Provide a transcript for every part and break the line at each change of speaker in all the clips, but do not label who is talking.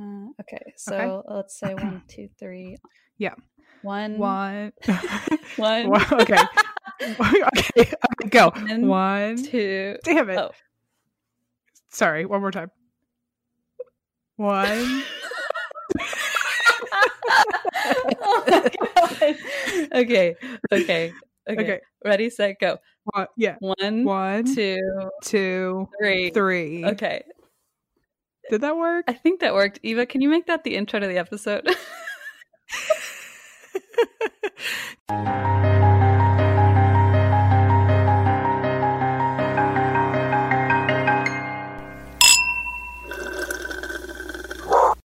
Uh, okay, so
Okay.
let's say one, two, three.
Yeah.
One,
One.
one,
One- okay. okay. Okay. Go.
One,
One.
two.
Damn it.
Oh.
Sorry. One more time. One.
oh. Okay, okay, okay.
Okay.
Ready, set, go.
One. Yeah.
One,
One.
two,
Two.
three.
Three.
Okay.
Did that work?
I think that worked. Eva, can you make that the intro to the episode?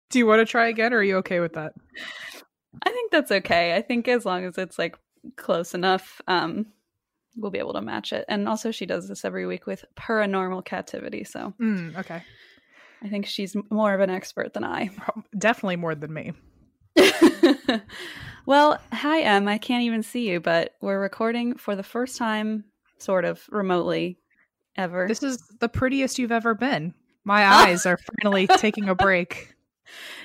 Do you want to try again or are you okay with that?
I think that's okay. I think as long as it's like close enough, um, we'll be able to match it. And also, she does this every week with paranormal captivity, so
Mm, okay.
I think she's more of an expert than I.
Definitely more than me.
well, hi, Em. I can't even see you, but we're recording for the first time, sort of remotely, ever.
This is the prettiest you've ever been. My eyes are finally taking a break.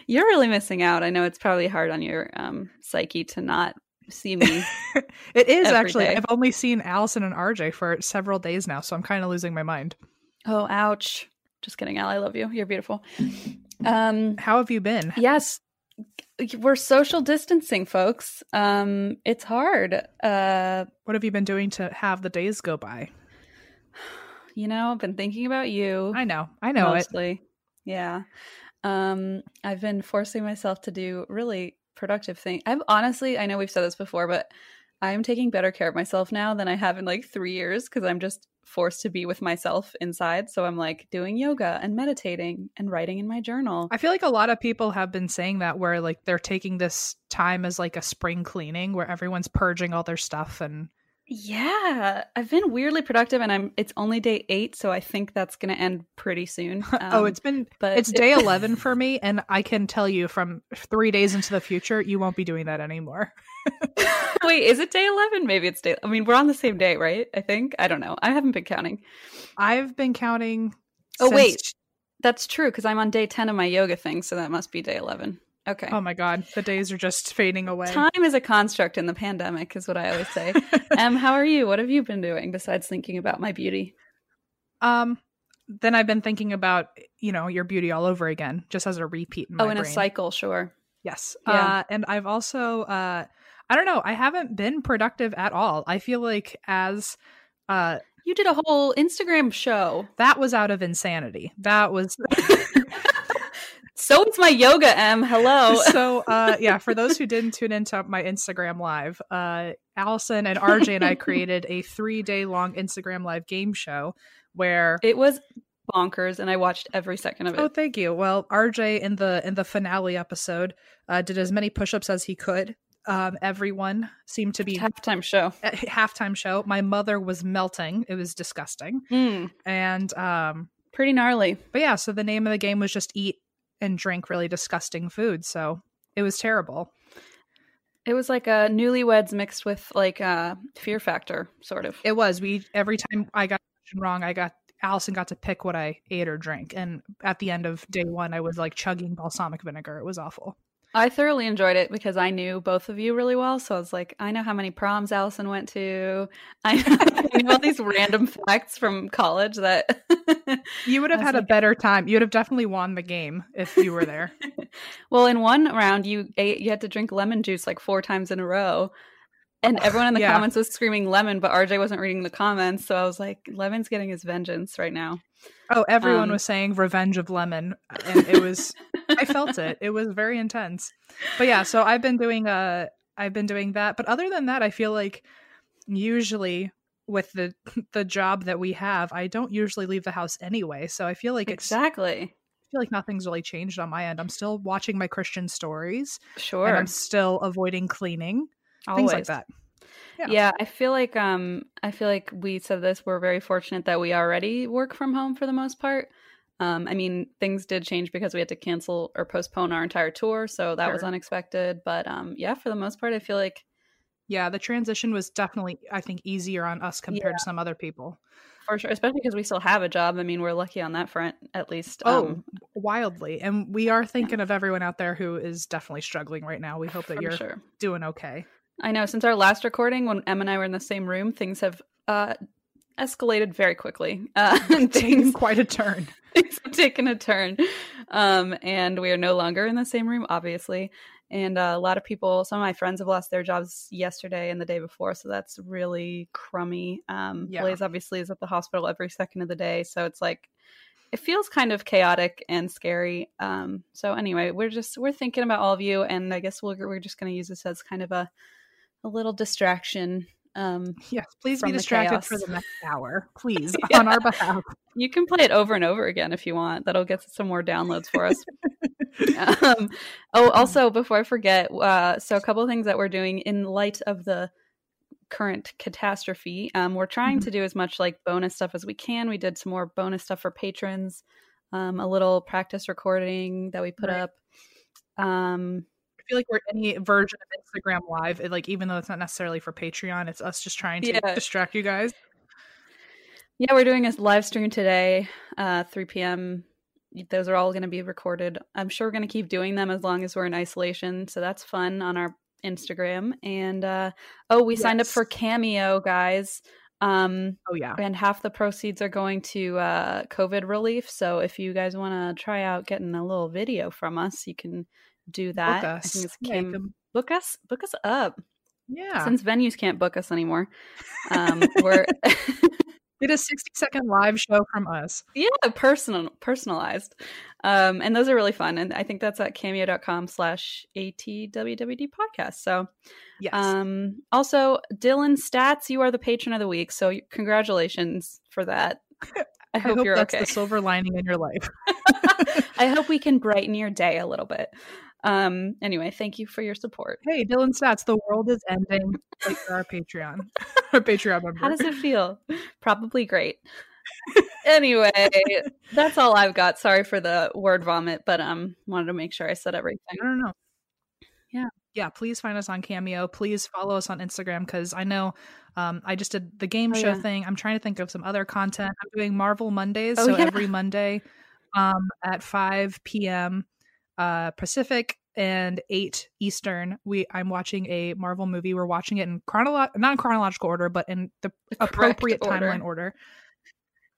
You're really missing out. I know it's probably hard on your um, psyche to not see me.
It is actually.
day.
I've only seen Allison and RJ for several days now, so I'm kind of losing my mind.
oh, ouch. Just kidding, Al. I love you. You're beautiful. Um,
How have you been?
yes, we're social distancing, folks. Um, it's hard. Uh,
What have you been doing to have the days go by?
you know, I've been thinking about you.
I know. I know it.
Yeah. Um, I've been forcing myself to do really productive things. I've honestly, I know we've said this before, but I'm taking better care of myself now than I have in like three years because I'm just forced to be with myself inside. So I'm like doing yoga and meditating and writing in my journal.
I feel like a lot of people have been saying that where like they're taking this time as like a spring cleaning where everyone's purging all their stuff and
yeah, I've been weirdly productive, and I'm. It's only day eight, so I think that's going to end pretty soon.
oh,
Um,
it's been
but
it's day 11 for me and I can tell you from 3 days into the future you won't be doing that anymore.
Wait, is it day 11? Maybe it's day. I mean, we're on the same day, right? I think. I don't know. I haven't been counting.
I've been counting
Oh,
since-
wait. That's true because I'm on day 10 of my yoga thing, so that must be day 11. Okay.
Oh my god, the days are just fading away.
Time is a construct in the pandemic, is what I always say. Em, how are you? What have you been doing besides thinking about my beauty?
Um, then I've been thinking about you know your beauty all over again, just as a repeat. In my
oh, in a cycle, sure.
Yes.
Yeah.
Uh, and I've also, uh, I don't know, I haven't been productive at all. I feel like as uh,
You did a whole Instagram show.
that was out of insanity. That was
So it's my yoga, Em. Hello.
so. Uh, yeah, for those who didn't tune into my Instagram live, uh, Allison and RJ and I created a three day long Instagram live game show where
It was bonkers, and I watched every second of it.
Oh, thank you. Well, RJ in the in the finale episode uh, did as many push-ups as he could. Um, everyone seemed to be
halftime show.
halftime show. My mother was melting. It was disgusting.
Mm,
And um,
pretty gnarly.
but yeah, so the name of the game was just eat and drink really disgusting food. So it was terrible.
It was like a newlyweds mixed with like a fear factor, sort of.
It was. We every time I got wrong, I got Allison got to pick what I ate or drank, and at the end of day one, I was like chugging balsamic vinegar. It was awful.
I thoroughly enjoyed it because I knew both of you really well. So I was like, I know how many proms Allison went to. I know, I know all these random facts from college that
you would have had like, a better time. You would have definitely won the game if you were there.
well, in one round, you ate, you had to drink lemon juice like four times in a row. And everyone in the yeah. comments was screaming lemon, but RJ wasn't reading the comments. So I was like, Lemon's getting his vengeance right now.
Oh, everyone um, was saying revenge of lemon. And it was I felt it. It was very intense. But yeah, so I've been doing uh I've been doing that. But other than that, I feel like usually with the the job that we have, I don't usually leave the house anyway. So I feel like
exactly.
I feel like nothing's really changed on my end. I'm still watching my Christian stories.
Sure.
And I'm still avoiding cleaning. Always. Things like that.
Yeah. yeah. I feel like um I feel like we said this we're very fortunate that we already work from home for the most part. Um I mean things did change because we had to cancel or postpone our entire tour, so that sure. was unexpected, but um yeah, for the most part I feel like
yeah, the transition was definitely I think easier on us compared yeah. to some other people.
For sure, especially because we still have a job. I mean, we're lucky on that front at least.
Oh, um, wildly. And we are thinking yeah. of everyone out there who is definitely struggling right now. We hope that you're sure. doing okay.
I know. Since our last recording, when Em and I were in the same room, things have uh, escalated very quickly. Uh,
things quite a turn.
Things have taken a turn, um, and we are no longer in the same room, obviously. And uh, a lot of people, some of my friends have lost their jobs yesterday and the day before, so that's really crummy. Um, yeah. Blaze obviously is at the hospital every second of the day, so it's like it feels kind of chaotic and scary. Um, so anyway, we're just we're thinking about all of you, and I guess we'll, we're just going to use this as kind of a a little distraction. Um,
yes, please be distracted for the next hour, please, yeah. on our behalf.
You can play it over and over again if you want. That'll get some more downloads for us. um, oh, also, before I forget, uh, so a couple things that we're doing in light of the current catastrophe. Um, we're trying mm-hmm. to do as much like bonus stuff as we can. We did some more bonus stuff for patrons, um, a little practice recording that we put right. up. Um,
feel like we're any version of Instagram Live, like even though it's not necessarily for Patreon, it's us just trying to yeah. distract you guys.
Yeah, we're doing a live stream today, uh, 3 p.m. Those are all going to be recorded. I'm sure we're going to keep doing them as long as we're in isolation. So that's fun on our Instagram. And uh, oh, we yes. signed up for Cameo, guys. Um,
oh yeah,
and half the proceeds are going to uh, COVID relief. So if you guys want to try out getting a little video from us, you can do that.
Book us. I think it's Kim.
Book us. Book us up.
Yeah.
Since venues can't book us anymore, um, we're
Get a 60 second live show from us.
Yeah, personal, personalized. Um, and those are really fun. And I think that's at cameo.com slash ATWWD podcast. So,
yes.
Um, also, Dylan Stats, you are the patron of the week. So, congratulations for that.
I hope, I hope you're that's okay. the silver lining in your life.
I hope we can brighten your day a little bit. Um, anyway, thank you for your support.
Hey, Dylan Stats, the world is ending. Like our Patreon, our Patreon member.
How does it feel? Probably great. anyway, that's all I've got. Sorry for the word vomit, but um, wanted to make sure I said everything.
I don't know.
Yeah,
yeah. Please find us on Cameo. Please follow us on Instagram because I know um, I just did the game oh, show yeah. thing. I'm trying to think of some other content. I'm doing Marvel Mondays, oh, so yeah. every Monday um, at 5 p.m. Uh, Pacific and 8 Eastern. We I'm watching a Marvel movie. We're watching it in chronolo- not in chronological order, but in the, the appropriate order. timeline order.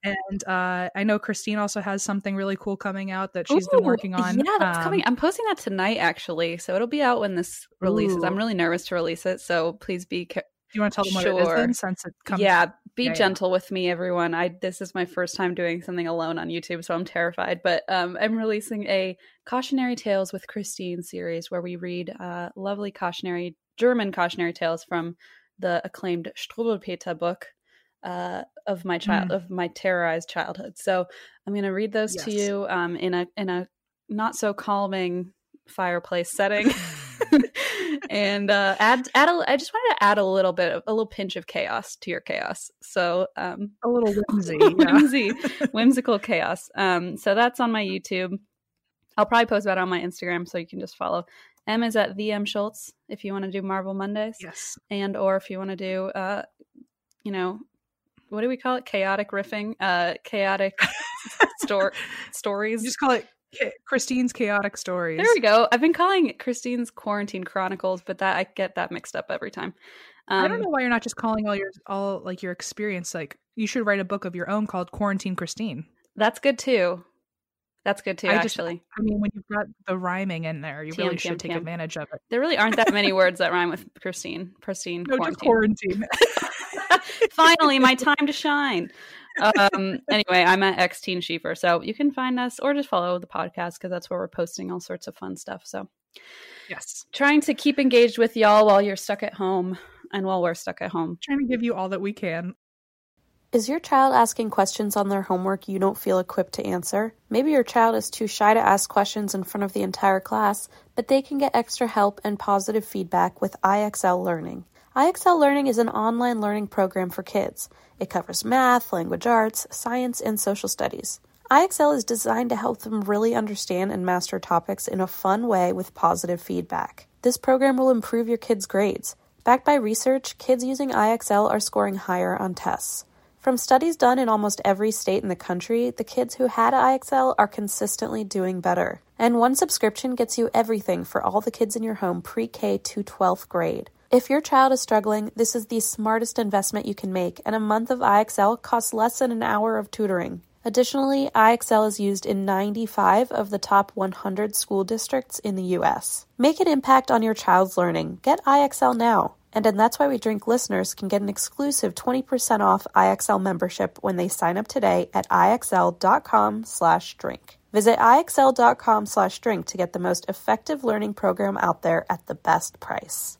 And uh, I know Christine also has something really cool coming out that she's Ooh, been working on.
Yeah, that's um, coming. I'm posting that tonight, actually. So it'll be out when this releases. Ooh. I'm really nervous to release it. So please be do
you want to tell them sure. what it is then, since it comes?
Yeah, be yeah, gentle yeah. with me, everyone. I this is my first time doing something alone on YouTube, so I'm terrified. But um, I'm releasing a cautionary tales with Christine series where we read uh, lovely cautionary German cautionary tales from the acclaimed Struwwelpeter book uh, of my child mm. of my terrorized childhood. So I'm going to read those yes. to you um, in a in a not so calming fireplace setting. and uh, add add a, I just wanted to add a little bit of a little pinch of chaos to your chaos. So um,
a little whimsy,
whimsy, whimsical chaos. Um, so that's on my YouTube. I'll probably post about it on my Instagram, so you can just follow Em is at the Em Schulz if you want to do Marvel Mondays.
Yes.
And or if you want to do uh you know, what do we call it? Chaotic riffing, uh chaotic store stories.
You just call it Christine's chaotic stories.
There we go. I've been calling it Christine's quarantine chronicles, but that I get that mixed up every time.
Um, I don't um, know why you're not just calling all your all like your experience. Like you should write a book of your own called Quarantine Christine.
That's good too. That's good too.
I
actually,
just, I mean, when you've got the rhyming in there, you TM, really should TM, take advantage of it.
There really aren't that many words that rhyme with Christine. Christine.
No, quarantine.
quarantine. Finally, my time to shine. Um, anyway, I'm at X Teen Sheeper, so you can find us or just follow the podcast because that's where we're posting all sorts of fun stuff. So,
yes,
trying to keep engaged with y'all while you're stuck at home and while we're stuck at home.
Trying to give you all that we can.
Is your child asking questions on their homework you don't feel equipped to answer? Maybe your child is too shy to ask questions in front of the entire class, but they can get extra help and positive feedback with IXL Learning. IXL Learning is an online learning program for kids. It covers math, language arts, science, and social studies. IXL is designed to help them really understand and master topics in a fun way with positive feedback. This program will improve your kids' grades. Backed by research, kids using IXL are scoring higher on tests. From studies done in almost every state in the country, the kids who had IXL are consistently doing better. And one subscription gets you everything for all the kids in your home pre K to 12th grade. If your child is struggling, this is the smartest investment you can make, and a month of IXL costs less than an hour of tutoring. Additionally, IXL is used in 95 of the top 100 school districts in the U.S. Make an impact on your child's learning. Get IXL now. And then That's Why We Drink listeners can get an exclusive 20% off IXL membership when they sign up today at IXL.com slash drink. Visit IXL.com slash drink to get the most effective learning program out there at the best price.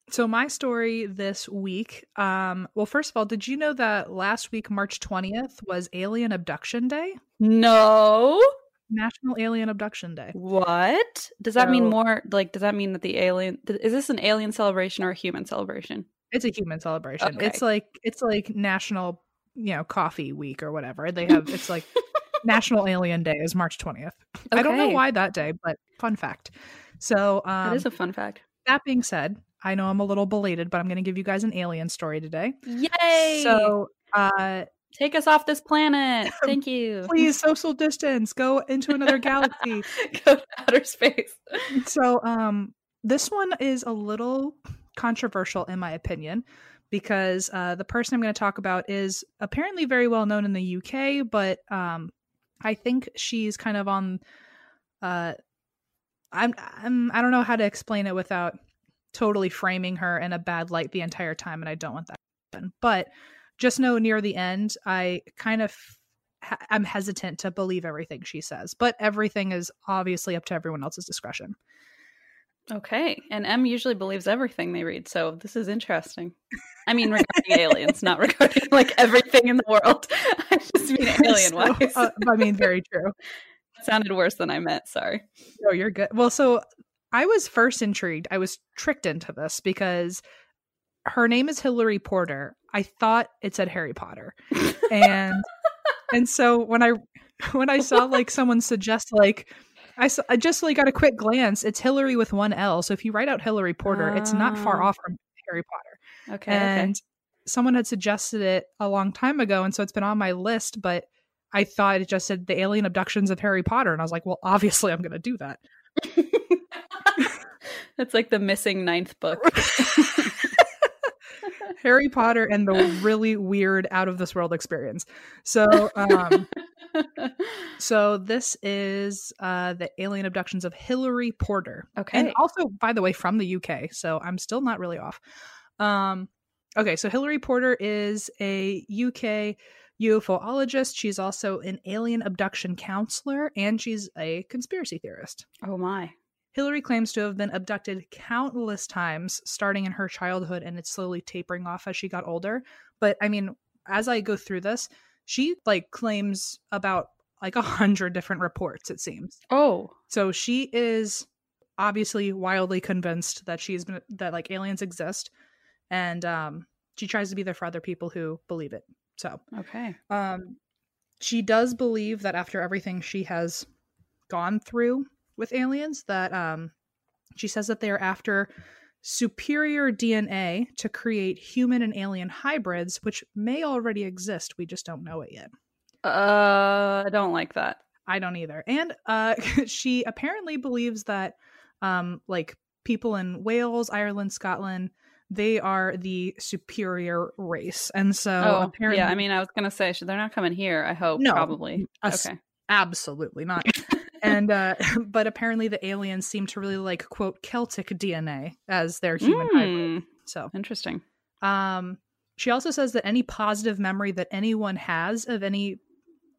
so my story this week. Um, well, first of all, did you know that last week, March twentieth, was Alien Abduction Day?
No.
National Alien Abduction Day.
What does that so, mean? More like, does that mean that the alien is this an alien celebration or a human celebration?
It's a human celebration. Okay. It's like it's like National, you know, Coffee Week or whatever. They have it's like National Alien Day is March twentieth. Okay. I don't know why that day, but fun fact. So um,
that is a fun fact.
That being said, I know I'm a little belated, but I'm going to give you guys an alien story today.
Yay!
So, uh,
take us off this planet. Thank you.
Please, social distance. Go into another galaxy.
Go to outer space.
So, um, this one is a little controversial, in my opinion, because uh, the person I'm going to talk about is apparently very well known in the UK, but um, I think she's kind of on. Uh, I'm, I'm I don't know how to explain it without totally framing her in a bad light the entire time, and I don't want that to happen. But just know near the end, I kind of I'm hesitant to believe everything she says, but everything is obviously up to everyone else's discretion.
Okay. And Em usually believes everything they read, so this is interesting. I mean, regarding aliens, not regarding like everything in the world. I just mean alien wise.
So, uh, I mean, very true.
sounded worse than I meant. Sorry.
No, you're good. Well, so I was first intrigued. I was tricked into this because her name is Hillary Porter. I thought it said Harry Potter. And and so when I when I saw like someone suggest like I, saw, I just like got a quick glance. It's Hillary with one L. So if you write out Hillary Porter, it's not far
Oh.
off from Harry Potter.
Okay.
and
okay.
someone had suggested it a long time ago, and so it's been on my list. But I thought it just said the alien abductions of Harry Potter, and I was like, well, obviously I'm going to do that.
It's like the missing ninth book.
Harry Potter and the really weird out of this world experience. So, um, so this is uh, the alien abductions of Hillary Porter.
okay.
And also, by the way, from the UK. So I'm still not really off. Um, okay, so Hillary Porter is a UK UFOologist. She's also an alien abduction counselor, and she's a conspiracy theorist.
oh my.
Hillary claims to have been abducted countless times, starting in her childhood, and it's slowly tapering off as she got older. But I mean, as I go through this, she like claims about like a hundred different reports, it seems.
Oh.
So she is obviously wildly convinced that she's been that like aliens exist, and um, she tries to be there for other people who believe it. So
Okay.
um, she does believe that after everything she has gone through with aliens, that um, she says that they are after superior DNA to create human and alien hybrids, which may already exist. We just don't know it yet.
Uh, I don't like that.
I don't either. And uh, she apparently believes that, um, like people in Wales, Ireland, Scotland, they are the superior race, and so
oh,
apparently,
yeah. I mean, I was gonna say they're not coming here. I hope.
No,
probably.
us-
okay.
absolutely not. And uh, but apparently, the aliens seem to really like quote Celtic DNA as their human hybrid.
Mm,
So,
interesting.
um, she also says that any positive memory that anyone has of any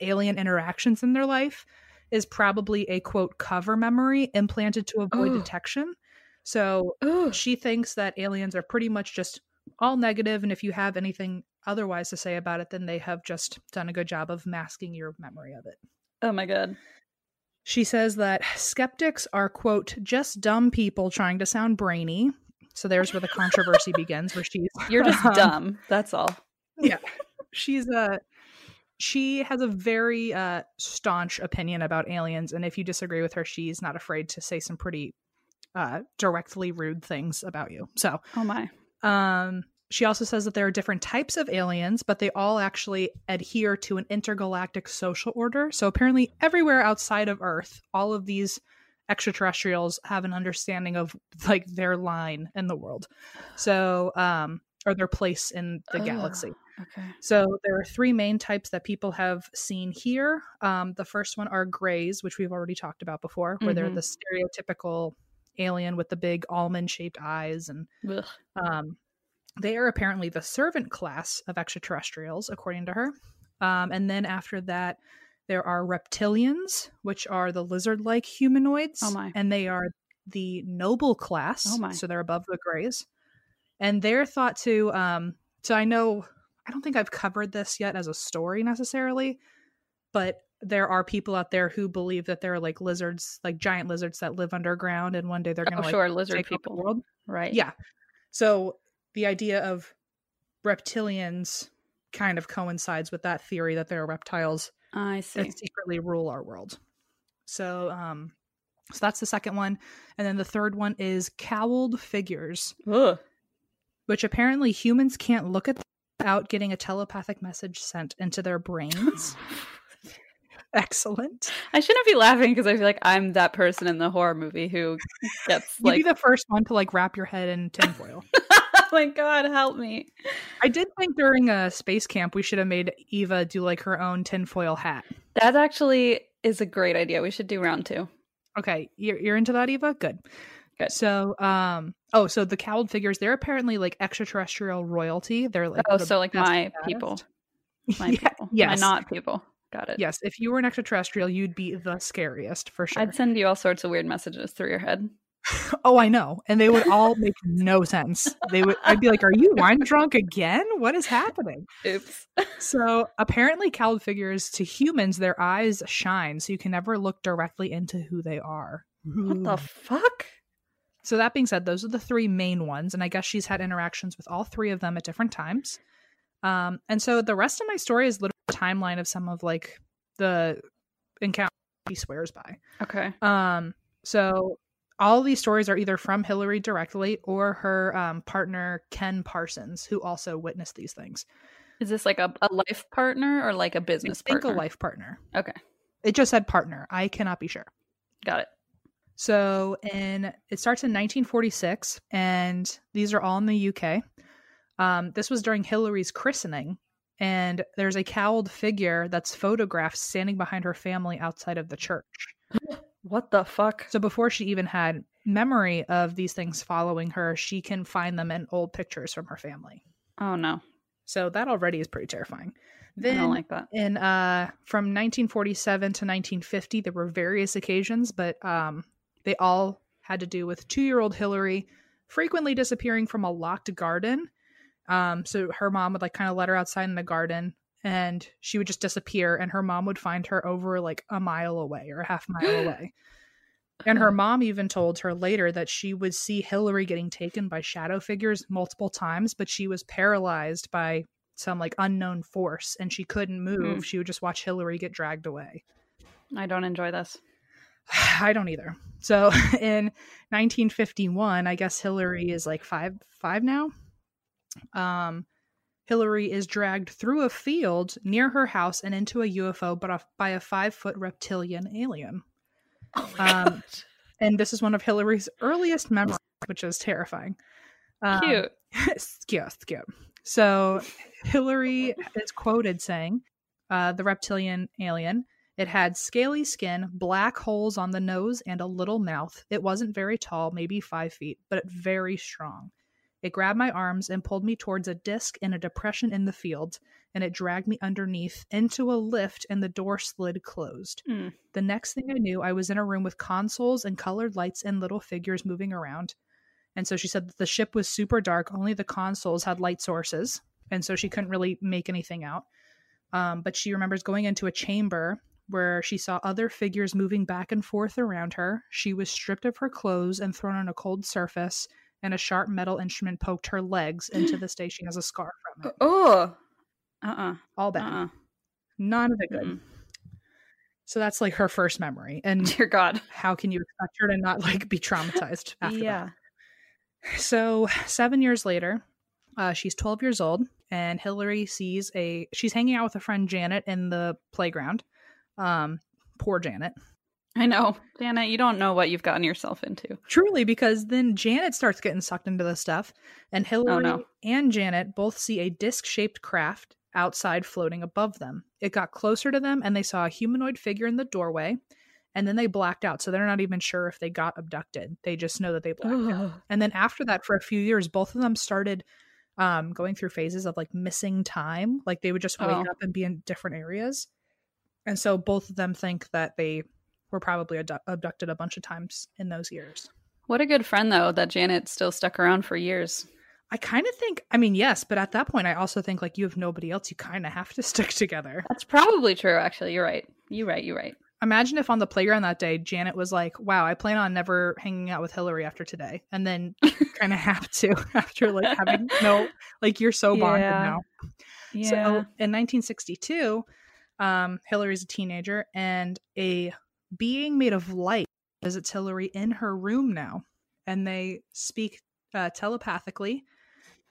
alien interactions in their life is probably a quote cover memory implanted to avoid
Oh.
detection. So
Oh,
she thinks that aliens are pretty much just all negative, and if you have anything otherwise to say about it, then they have just done a good job of masking your memory of it.
oh my god.
She says that skeptics are, quote, just dumb people trying to sound brainy. So there's where the controversy begins, where she's
You're just
um,
dumb. That's all.
Yeah. She's a she has a very uh staunch opinion about aliens, and if you disagree with her, she's not afraid to say some pretty uh directly rude things about you. So
Oh my.
um, she also says that there are different types of aliens, but they all actually adhere to an intergalactic social order. So apparently, everywhere outside of Earth, all of these extraterrestrials have an understanding of like their line in the world. So, um, or their place in the
Ugh.
galaxy.
Okay.
So there are three main types that people have seen here. Um, the first one are grays, which we've already talked about before, where they're
Mhm.
the stereotypical alien with the big almond-shaped eyes and um, they are apparently the servant class of extraterrestrials, according to her. Um, and then after that, there are reptilians, which are the lizard like humanoids.
Oh my.
And they are the noble class.
Oh my.
So they're above the grays. And they're thought to, um, so I know, I don't think I've covered this yet as a story necessarily, but there are people out there who believe that there are like lizards, like giant lizards that live underground, and one day they're going
Oh,
to like
sure. Lizard
take over
people.
the world.
Right.
Yeah. So the idea of reptilians kind of coincides with that theory that there are reptiles
I see.
that secretly rule our world. So um so that's the second one. And then the third one is cowled figures,
Ugh.
which apparently humans can't look at without getting a telepathic message sent into their brains. Excellent.
I shouldn't be laughing because I feel like I'm that person in the horror movie who gets
You'd
like,
be the first one to like wrap your head in tinfoil.
oh my god, help me.
I did think during a space camp we should have made Eva do like her own tinfoil hat.
That actually is a great idea. We should do round two.
Okay, you're you're into that, Eva. Good.
Good.
So, um, oh, so the cowled figures, they're apparently like extraterrestrial royalty. They're like
Oh,
the
so like my people. My
Yeah,
people.
yes.
My not people. Got it.
Yes, if you were an extraterrestrial, you'd be the scariest for sure.
I'd send you all sorts of weird messages through your head.
oh, I know, and they would all make no sense. They would. I'd be like, "Are you wine drunk again? What is happening?"
Oops.
So apparently, cowled figures to humans, their eyes shine, so you can never look directly into who they are.
What the fuck?
So that being said, those are the three main ones, and I guess she's had interactions with all three of them at different times. Um, and so the rest of my story is literally a timeline of some of like the encounter he swears by.
Okay.
Um, so all these stories are either from Hillary directly or her um, partner Ken Parsons, who also witnessed these things.
Is this like a, a life partner or like a business
I think
partner?
a life partner.
Okay.
It just said partner. I cannot be sure.
Got it.
So in it starts in 1946, and these are all in the UK. Um, this was during Hillary's christening, and there's a cowled figure that's photographed standing behind her family outside of the church.
What the fuck?
So before she even had memory of these things following her, she can find them in old pictures from her family.
Oh no.
So that already is pretty terrifying.
I don't like that.
in uh from 1947 to 1950 there were various occasions but um they all had to do with 2-year-old Hillary frequently disappearing from a locked garden um so her mom would like kind of let her outside in the garden and she would just disappear and her mom would find her over like a mile away or a half mile away and her mom even told her later that she would see Hillary getting taken by shadow figures multiple times but she was paralyzed by some like unknown force and she couldn't move.
Hmm.
She would just watch Hillary get dragged away.
I don't enjoy this.
I don't either. So in 1951, I guess Hillary is like five five now. Um, Hillary is dragged through a field near her house and into a UFO, but by a five foot reptilian alien.
Oh
Um, And this is one of Hillary's earliest memories, which is terrifying. Um,
Cute.
cute, cute. So Hillary is quoted saying, uh, "The reptilian alien. It had scaly skin, black holes on the nose, and a little mouth. It wasn't very tall, maybe five feet, but very strong. It grabbed my arms and pulled me towards a disc in a depression in the field, and it dragged me underneath into a lift, and the door slid closed.
Hmm.
The next thing I knew, I was in a room with consoles and colored lights and little figures moving around. And so she said that the ship was super dark. Only the consoles had light sources. And so she couldn't really make anything out. Um, but she remembers going into a chamber where she saw other figures moving back and forth around her. She was stripped of her clothes and thrown on a cold surface, and a sharp metal instrument poked her legs. And to this day, she has a scar from it.
Oh. Uh-uh.
All bad.
Uh-uh.
None of it good.
Mm-mm.
So that's like her first memory. And
Dear God.
how can you expect her to not like be traumatized after that?
yeah.
So, seven years later, uh, she's 12 years old, and Hillary sees a. She's hanging out with a friend Janet in the playground. Um, poor Janet.
I know. Janet, you don't know what you've gotten yourself into.
Truly, because then Janet starts getting sucked into this stuff, and Hillary
no.
and Janet both see a disc shaped craft outside floating above them. It got closer to them, and they saw a humanoid figure in the doorway, and then they blacked out. So they're not even sure if they got abducted. They just know that they blacked out. And then after that, for a few years, both of them started um, going through phases of like missing time. Like they would just wake
Oh.
up and be in different areas. And so both of them think that they were probably abdu- abducted a bunch of times in those years.
What a good friend, though, that Janet still stuck around for years.
I kind of think, I mean, yes, but at that point, I also think like you have nobody else. You kind of have to stick together.
That's probably true, actually. You're right. You're right. You're right.
Imagine if on the playground that day, Janet was like, wow, I plan on never hanging out with Hillary after today. And then kind of have to after like having no, like you're so bonded
Yeah.
now.
Yeah.
So in 1962, um, Hillary's a teenager, and a being made of light visits Hillary in her room now, and they speak uh, telepathically.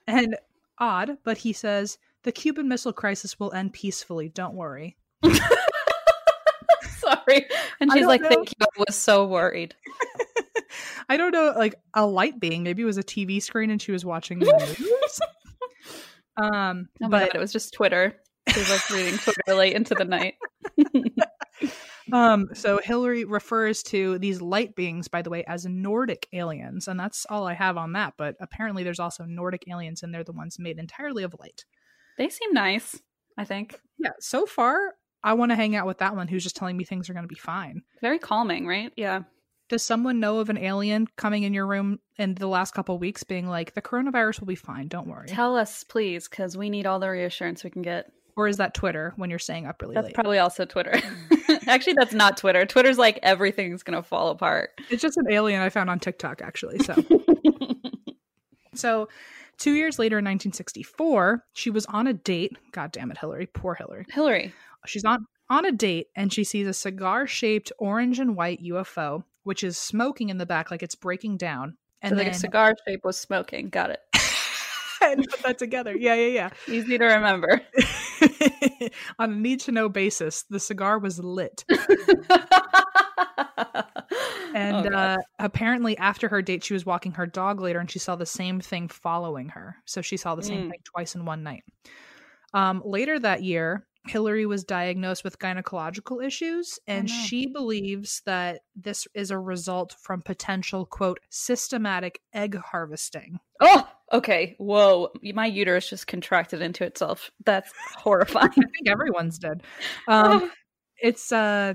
And odd, but he says the Cuban Missile Crisis will end peacefully. Don't worry.
Sorry. And she's like,
know.
thank you. I was so worried.
I don't know, like a light being. Maybe it was a TV screen, and she was watching the news. um,
Oh
but
God, it was just Twitter. She was like reading Twitter late into the night.
Um, so Hillary refers to these light beings, by the way, as Nordic aliens, and that's all I have on that. But apparently, there's also Nordic aliens, and they're the ones made entirely of light.
They seem nice, I think.
Yeah. So far, I want to hang out with that one who's just telling me things are going to be fine.
Very calming, right? Yeah.
Does someone know of an alien coming in your room in the last couple weeks, being like, the coronavirus will be fine, don't worry?
Tell us, please, because we need all the reassurance we can get.
Or is that Twitter when you're staying up really
That's
late?
probably also Twitter. actually, that's not Twitter. Twitter's like everything's gonna fall apart.
It's just an alien I found on TikTok, actually. So, so two years later, in 1964, she was on a date. God damn it, Hillary! Poor Hillary.
Hillary.
She's on on a date, and she sees a cigar-shaped orange and white UFO, which is smoking in the back, like it's breaking down.
And so then, like a cigar shape was smoking. Got it.
and put that together. Yeah, yeah, yeah.
Easy to remember.
On a need to know basis, the cigar was lit. and oh, uh, apparently, after her date, she was walking her dog later and she saw the same thing following her. So she saw the same mm. thing twice in one night. Um, later that year, Hillary was diagnosed with gynecological issues, and oh, no. she believes that this is a result from potential, quote, systematic egg harvesting.
Oh, okay. Whoa. My uterus just contracted into itself. That's horrifying. I
think everyone's did. Um, it's, uh,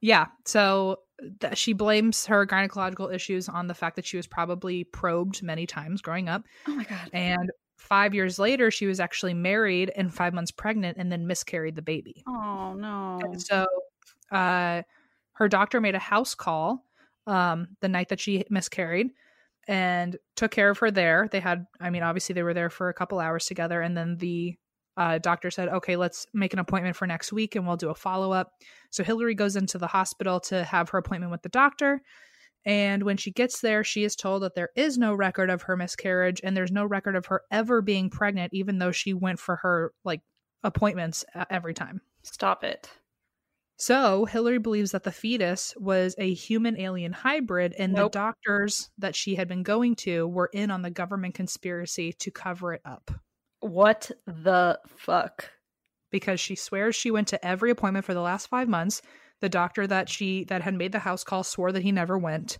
yeah. So th- she blames her gynecological issues on the fact that she was probably probed many times growing up.
Oh my God.
And five years later, she was actually married and five months pregnant and then miscarried the baby.
Oh, no.
And so uh, her doctor made a house call um, the night that she miscarried and took care of her there. They had, I mean, obviously they were there for a couple hours together. And then the uh, doctor said, okay, let's make an appointment for next week and we'll do a follow up. So Hillary goes into the hospital to have her appointment with the doctor. And when she gets there, she is told that there is no record of her miscarriage and there's no record of her ever being pregnant, even though she went for her like appointments every time.
Stop it.
So Hillary believes that the fetus was a human alien hybrid, and nope. the doctors that she had been going to were in on the government conspiracy to cover it up.
What the fuck?
Because she swears she went to every appointment for the last five months the doctor that she that had made the house call swore that he never went.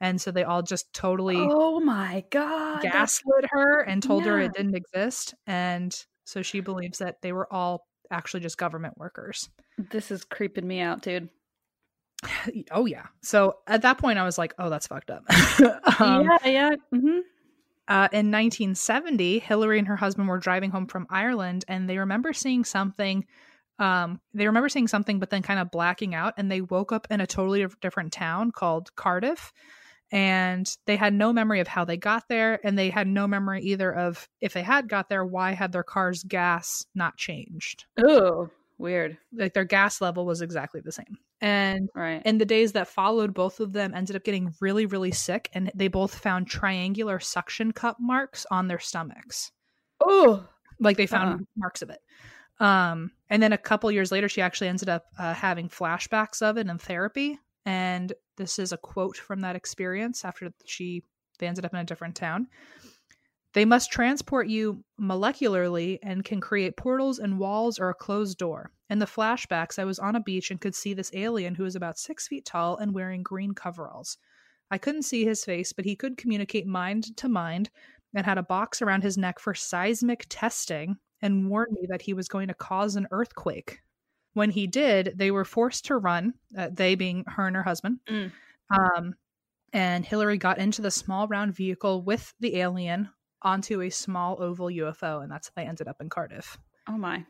And so they all just totally
oh my god
gaslit her and told yeah. her it didn't exist. And so she believes that they were all actually just government workers.
This is creeping me out dude.
Oh yeah. So at that point i was like oh that's fucked up.
Um, yeah yeah mm-hmm.
Uh, in 1970, Hillary and her husband were driving home from Ireland and they remember seeing something um, they remember seeing something, but then kind of blacking out, and they woke up in a totally different town called Cardiff. And they had no memory of how they got there, and they had no memory either of if they had got there, why had their car's gas not changed?
Oh, weird.
Like their gas level was exactly the same. And
right.
in the days that followed, both of them ended up getting really, really sick, and they both found triangular suction cup marks on their stomachs.
Oh,
like they found uh-huh. marks of it. Um, and then a couple years later, she actually ended up uh, having flashbacks of it in therapy. And this is a quote from that experience after she they ended up in a different town. They must transport you molecularly and can create portals and walls or a closed door. In the flashbacks, I was on a beach and could see this alien who was about six feet tall and wearing green coveralls. I couldn't see his face, but he could communicate mind to mind and had a box around his neck for seismic testing and warned me that he was going to cause an earthquake. When he did, they were forced to run, uh, they being her and her husband. Mm. Um, and Hillary got into the small round vehicle with the alien onto a small oval UFO, and that's how they ended up in Cardiff.
Oh my.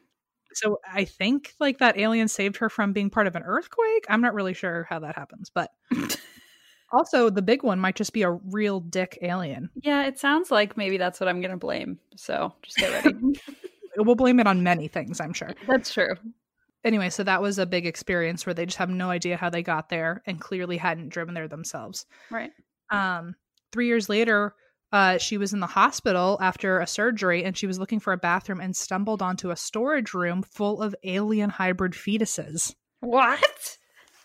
So I think like that alien saved her from being part of an earthquake. I'm not really sure how that happens, but also the big one might just be a real dick alien.
Yeah, it sounds like maybe that's what I'm going to blame. So just get ready.
we'll blame it on many things, I'm sure.
That's true.
Anyway, so that was a big experience where they just have no idea how they got there and clearly hadn't driven there themselves.
Right.
Um, three years later, uh, she was in the hospital after a surgery and she was looking for a bathroom and stumbled onto a storage room full of alien hybrid fetuses.
What?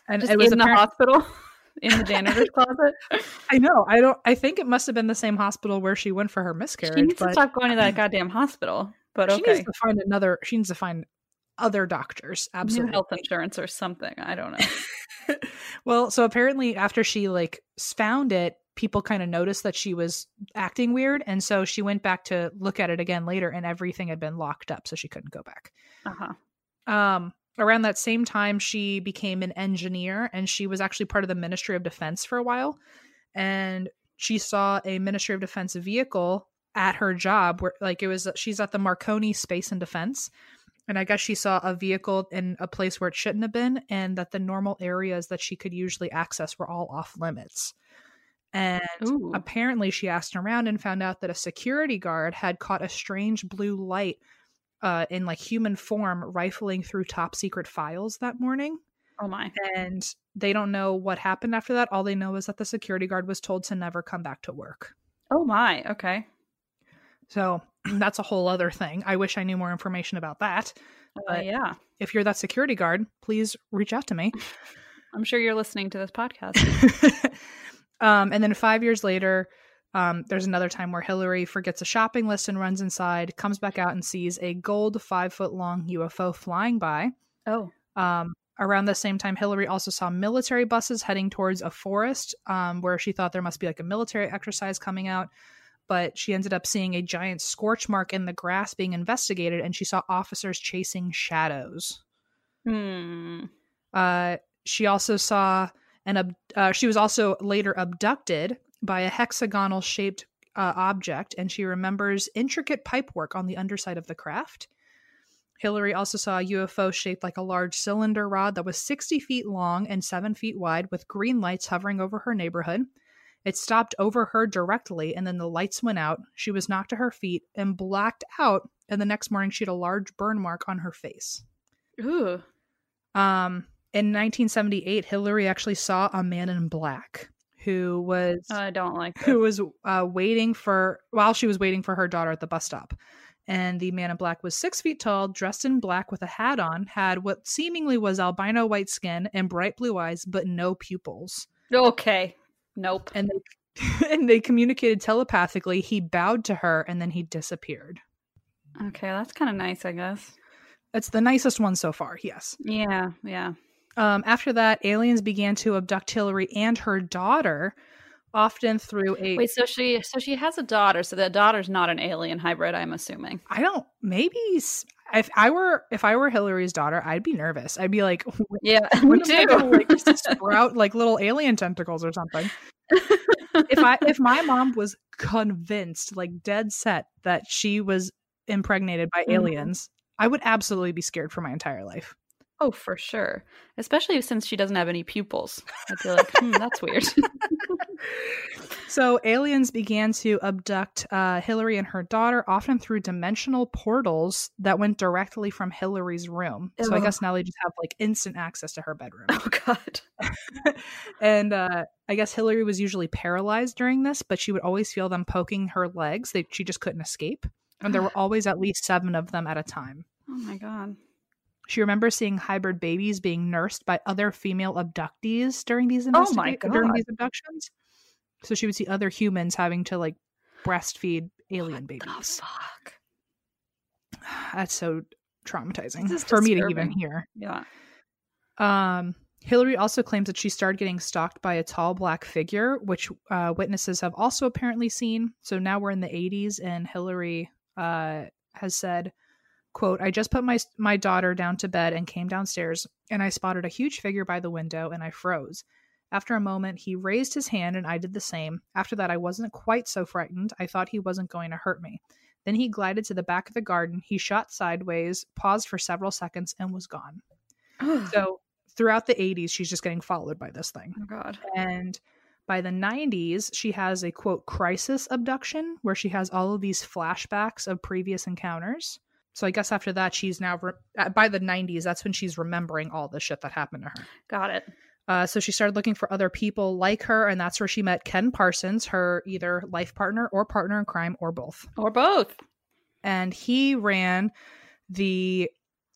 And just it was in apparent- the hospital? in the janitor's closet.
I know. I don't. I think it must have been the same hospital where she went for her miscarriage.
She needs but... to stop going to that goddamn hospital. But okay.
she needs to find another. She needs to find other doctors. Absolutely,
New health insurance or something. I don't know.
well, so apparently after she like found it, people kind of noticed that she was acting weird, and so she went back to look at it again later, and everything had been locked up, so she couldn't go back.
Uh huh.
Um. Around that same time, she became an engineer, and she was actually part of the Ministry of Defense for a while. And she saw a Ministry of Defense vehicle at her job where like it was she's at the Marconi Space and Defense and I guess she saw a vehicle in a place where it shouldn't have been, and that the normal areas that she could usually access were all off limits. And Ooh. apparently, she asked around and found out that a security guard had caught a strange blue light uh, in like human form rifling through top secret files that morning.
Oh my.
And they don't know what happened after that. All they know is that the security guard was told to never come back to work.
Oh my. Okay.
So that's a whole other thing. I wish I knew more information about that.
Uh, yeah.
If you're that security guard, please reach out to me.
I'm sure you're listening to this podcast.
um, and then five years later, um, there's another time where Hillary forgets a shopping list and runs inside, comes back out and sees a gold five foot long UFO flying by.
Oh.
Um, around the same time, Hillary also saw military buses heading towards a forest um, where she thought there must be like a military exercise coming out but she ended up seeing a giant scorch mark in the grass being investigated and she saw officers chasing shadows.
Hmm.
Uh, she also saw an ab- uh, she was also later abducted by a hexagonal shaped uh, object and she remembers intricate pipework on the underside of the craft. Hillary also saw a UFO shaped like a large cylinder rod that was 60 feet long and 7 feet wide with green lights hovering over her neighborhood. It stopped over her directly, and then the lights went out. She was knocked to her feet and blacked out. And the next morning, she had a large burn mark on her face.
Ooh.
Um, in 1978, Hillary actually saw a man in black who was
I don't like
this. who was uh, waiting for while she was waiting for her daughter at the bus stop. And the man in black was six feet tall, dressed in black with a hat on, had what seemingly was albino white skin and bright blue eyes, but no pupils.
Okay. Nope.
And they and they communicated telepathically. He bowed to her and then he disappeared.
Okay, that's kind of nice, I guess.
It's the nicest one so far, yes.
Yeah, yeah.
Um, after that, aliens began to abduct Hillary and her daughter, often through a
wait. So she, so she has a daughter. So the daughter's not an alien hybrid. I'm assuming.
I don't. Maybe if I were if I were Hillary's daughter, I'd be nervous. I'd be like,
yeah, me too.
like sprout like little alien tentacles or something. if I if my mom was convinced, like dead set, that she was impregnated by mm-hmm. aliens, I would absolutely be scared for my entire life.
Oh, for sure. Especially since she doesn't have any pupils. I'd be like, hmm, that's weird.
so, aliens began to abduct uh, Hillary and her daughter, often through dimensional portals that went directly from Hillary's room. So, I guess now they just have like instant access to her bedroom.
Oh, God.
and uh, I guess Hillary was usually paralyzed during this, but she would always feel them poking her legs. They, she just couldn't escape. And there were always at least seven of them at a time.
Oh, my God.
She remembers seeing hybrid babies being nursed by other female abductees during these oh my God. during these abductions. So she would see other humans having to like breastfeed alien what babies.
fuck.
That's so traumatizing for disturbing. me to even hear.
Yeah.
Um, Hillary also claims that she started getting stalked by a tall black figure, which uh, witnesses have also apparently seen. So now we're in the 80s, and Hillary uh, has said Quote, I just put my my daughter down to bed and came downstairs, and I spotted a huge figure by the window and I froze. After a moment, he raised his hand and I did the same. After that, I wasn't quite so frightened. I thought he wasn't going to hurt me. Then he glided to the back of the garden. He shot sideways, paused for several seconds, and was gone. so throughout the 80s, she's just getting followed by this thing.
Oh, God.
And by the 90s, she has a quote crisis abduction where she has all of these flashbacks of previous encounters. So I guess after that, she's now re- by the 90s. That's when she's remembering all the shit that happened to her.
Got it.
Uh, so she started looking for other people like her, and that's where she met Ken Parsons, her either life partner or partner in crime, or both.
Or both.
And he ran the.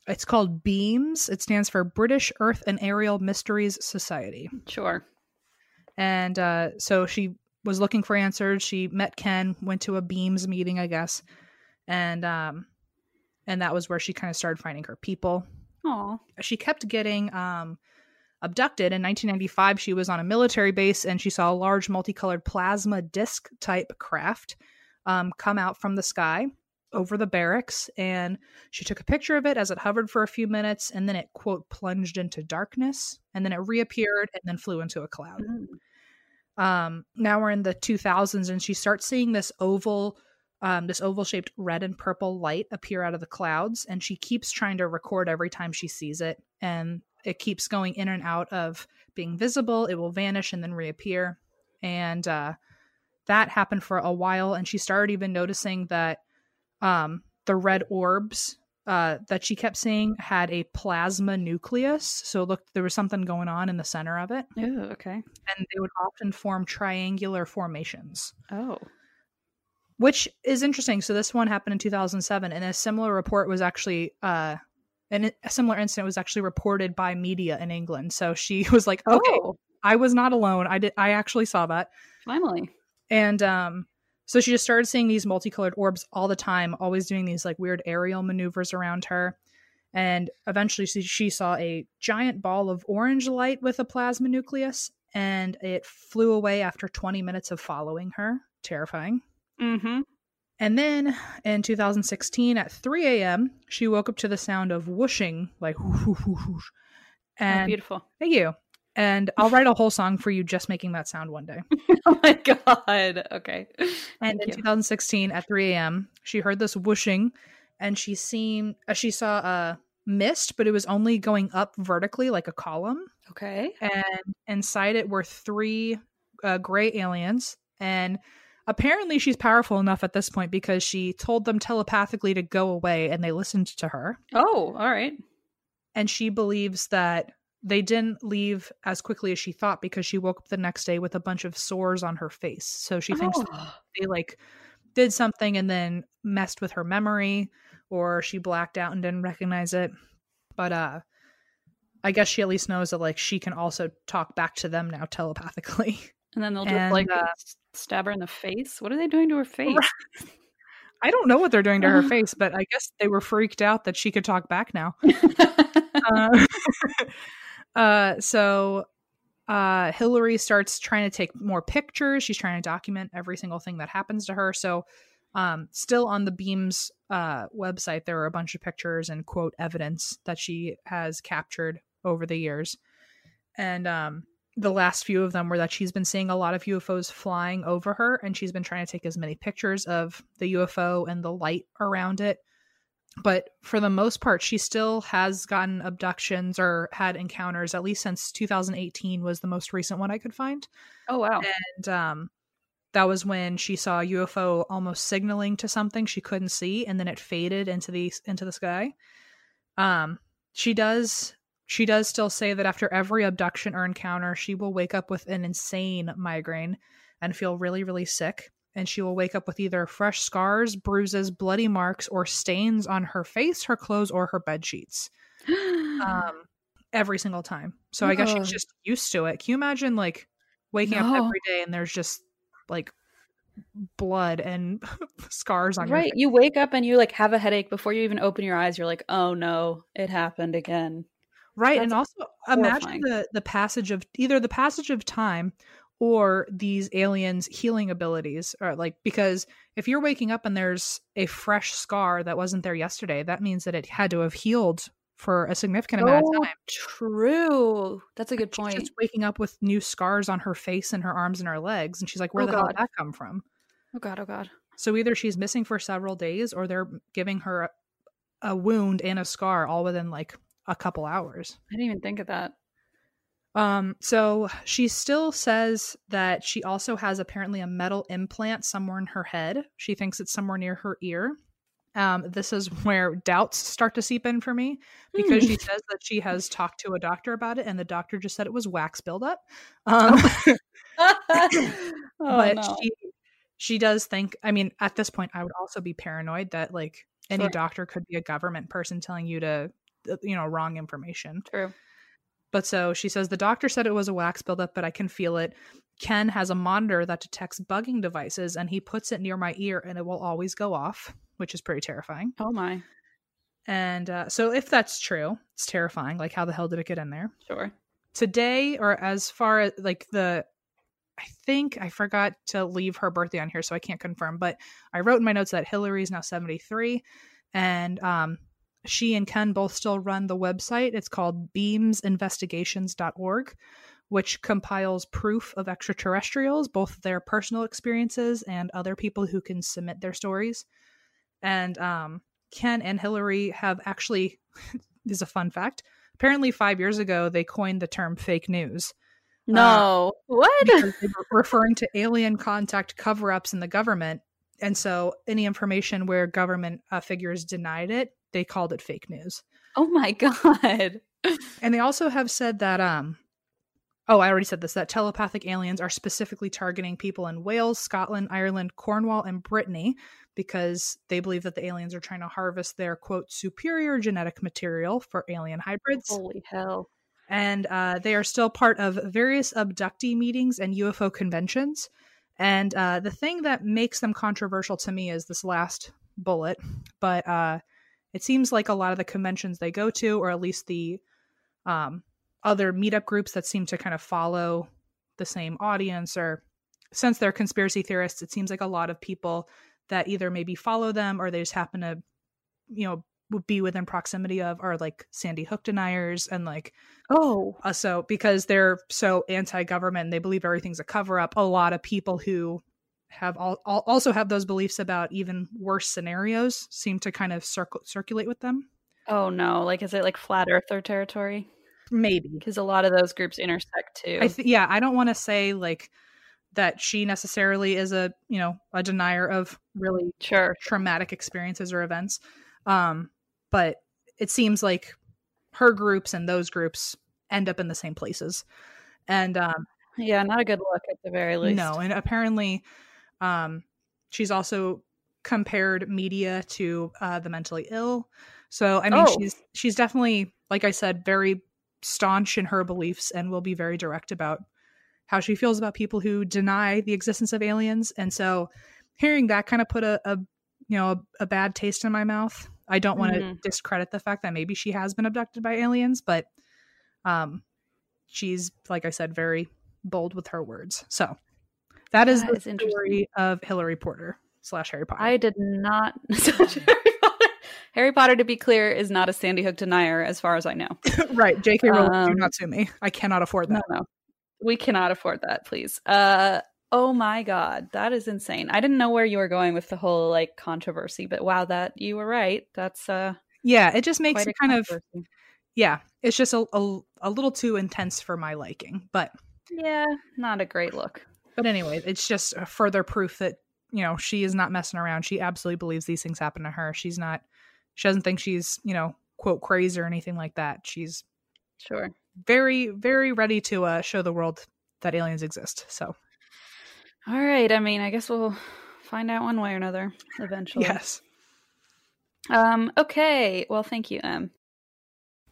It's called BEAMS. It stands for British Earth and Aerial Mysteries Society.
Sure.
And uh, so she was looking for answers. She met Ken, went to a BEAMS meeting, I guess, and um, and that was where she kind of started finding her people.
Aww.
She kept getting um, abducted. In 1995, she was on a military base and she saw a large multicolored plasma disc type craft um, come out from the sky over the barracks. And she took a picture of it as it hovered for a few minutes and then it, quote, plunged into darkness and then it reappeared and then flew into a cloud. Mm. Um, now we're in the 2000s and she starts seeing this oval um, this oval shaped red and purple light appear out of the clouds. And she keeps trying to record every time she sees it. And it keeps going in and out of being visible. It will vanish and then reappear. And uh, that happened for a while. And she started even noticing that um, the red orbs uh, that she kept seeing had a plasma nucleus. So look, there was something going on in the center of it.
Oh, okay.
And they would often form triangular formations.
Oh.
Which is interesting. So this one happened in 2007, and a similar report was actually, uh, and a similar incident was actually reported by media in England. So she was like, "Okay, oh. I was not alone. I did. I actually saw that
finally."
And um, so she just started seeing these multicolored orbs all the time, always doing these like weird aerial maneuvers around her. And eventually she, she saw a giant ball of orange light with a plasma nucleus, and it flew away after 20 minutes of following her. Terrifying.
Mm-hmm.
And then in 2016 at 3 a.m., she woke up to the sound of whooshing, like whoosh, whoosh, whoosh.
Oh, and oh, beautiful.
Thank you and I'll write a whole song for you just making that sound one day.
oh my god. Okay.
And in you. 2016 at 3 a.m., she heard this whooshing and she seen uh, she saw a mist, but it was only going up vertically like a column.
Okay.
And inside it were three uh, gray aliens and apparently she's powerful enough at this point because she told them telepathically to go away and they listened to her.
Oh, all right.
And she believes that they didn't leave as quickly as she thought because she woke up the next day with a bunch of sores on her face. So she thinks oh. they like did something and then messed with her memory or she blacked out and didn't recognize it. But uh I guess she at least knows that like she can also talk back to them now telepathically.
And then they'll just and, like uh, stab her in the face. What are they doing to her face?
I don't know what they're doing to her face, but I guess they were freaked out that she could talk back now. uh, uh, so uh, Hillary starts trying to take more pictures. She's trying to document every single thing that happens to her. So, um, still on the Beams uh, website, there are a bunch of pictures and quote evidence that she has captured over the years. And um, the last few of them were that she's been seeing a lot of UFOs flying over her, and she's been trying to take as many pictures of the UFO and the light around it. But for the most part she still has gotten abductions or had encounters at least since 2018 was the most recent one i could find.
Oh wow.
And um that was when she saw a ufo almost signaling to something she couldn't see and then it faded into the into the sky. Um she does she does still say that after every abduction or encounter she will wake up with an insane migraine and feel really really sick and she will wake up with either fresh scars, bruises, bloody marks, or stains on her face, her clothes, or her bed sheets. um, every single time. So I guess she's just used to it. Can you imagine like waking no. up every day and there's just like blood and scars on your right
you wake up and you like have a headache before you even open your eyes you're like oh no it happened again
right That's and also horrifying. imagine the the passage of either the passage of time or these aliens healing abilities or like because if you're waking up and there's a fresh scar that wasn't there yesterday that means that it had to have healed for a significant amount of time.
true. That's a good point.
she's just waking up with new scars on her face and her arms and her legs and she's like where oh, the god. hell did that come from?
Oh god oh god.
So either she's missing for several days or they're giving her a, a wound and a scar all within like a couple hours
i didn't even think of that
um, so she still says that she also has apparently a metal implant somewhere in her head. She thinks it's somewhere near her ear. Um, this is where doubts start to seep in for me because she says that she has talked to a doctor about it and the doctor just said it was wax buildup. Um, oh, but no. she she does think. I mean, at this point, I would also be paranoid that like any sure. doctor could be a government person telling you to, you know, wrong information.
True.
But so she says the doctor said it was a wax buildup, but I can feel it. Ken has a monitor that detects bugging devices and he puts it near my ear and it will always go off, which is pretty terrifying.
Oh my.
And uh, so if that's true, it's terrifying. Like, how the hell did it get in there?
Sure.
Today, or as far as like the, I think I forgot to leave her birthday on here, so I can't confirm, but I wrote in my notes that Hillary is now 73. And um, she and Ken both still run the website. It's called beamsinvestigations.org, which compiles proof of extraterrestrials, both their personal experiences and other people who can submit their stories. And um, Ken and Hillary have actually, this is a fun fact. Apparently, five years ago, they coined the term fake news.
No. Uh, what?
Referring to alien contact cover ups in the government. And so, any information where government uh, figures denied it, they called it fake news.
Oh my God.
and they also have said that um oh i already said this that telepathic aliens are specifically targeting people in wales scotland ireland cornwall and brittany because they believe that the aliens are trying to harvest their quote superior genetic material for alien hybrids
holy hell
and uh, they are still part of various abductee meetings and ufo conventions and uh, the thing that makes them controversial to me is this last bullet but uh, it seems like a lot of the conventions they go to or at least the um, other meetup groups that seem to kind of follow the same audience or since they're conspiracy theorists it seems like a lot of people that either maybe follow them or they just happen to you know be within proximity of are like sandy hook deniers and like
oh.
uh, so because they're so anti-government and they believe everything's a cover-up a lot of people who have all, all, also have those beliefs about even worse scenarios seem to kind of circle circulate with them.
Oh no. Like is it like flat earther territory?
Maybe.
Because a lot of those groups intersect too.
I th- yeah i don't want to say like that she necessarily is a you know a denier of really
sure.
traumatic experiences or events. Um but it seems like her groups and those groups end up in the same places. And um
yeah not a good look at the very least.
no and apparently um she's also compared media to uh the mentally ill so i mean oh. she's she's definitely like i said very staunch in her beliefs and will be very direct about how she feels about people who deny the existence of aliens. And so hearing that kind of put a, a you know, a, a, bad taste in my mouth. I don't want to mm-hmm. discredit the fact that maybe she has been abducted by aliens, but um she's like I said very bold with her words. So that is that the is story of Hillary Porter slash Harry Potter.
I did not Harry Potter, to be clear, is not a Sandy Hook denier, as far as I know.
right. J.K. Rowling, um, do not sue me. I cannot afford that.
No, no. We cannot afford that, please. Uh, oh my god, that is insane. I didn't know where you were going with the whole like controversy, but wow, that you were right. That's uh,
yeah, it just makes it kind of yeah, it's just a, a a little too intense for my liking, but
yeah, not a great look.
But anyway, it's just a further proof that you know she is not messing around. She absolutely believes these things happen to her. She's not she doesn't think she's, you know, quote crazy or anything like that. She's
sure
very, very ready to uh, show the world that aliens exist. So,
all right. I mean, I guess we'll find out one way or another eventually.
Yes.
Um. Okay. Well, thank you, Em.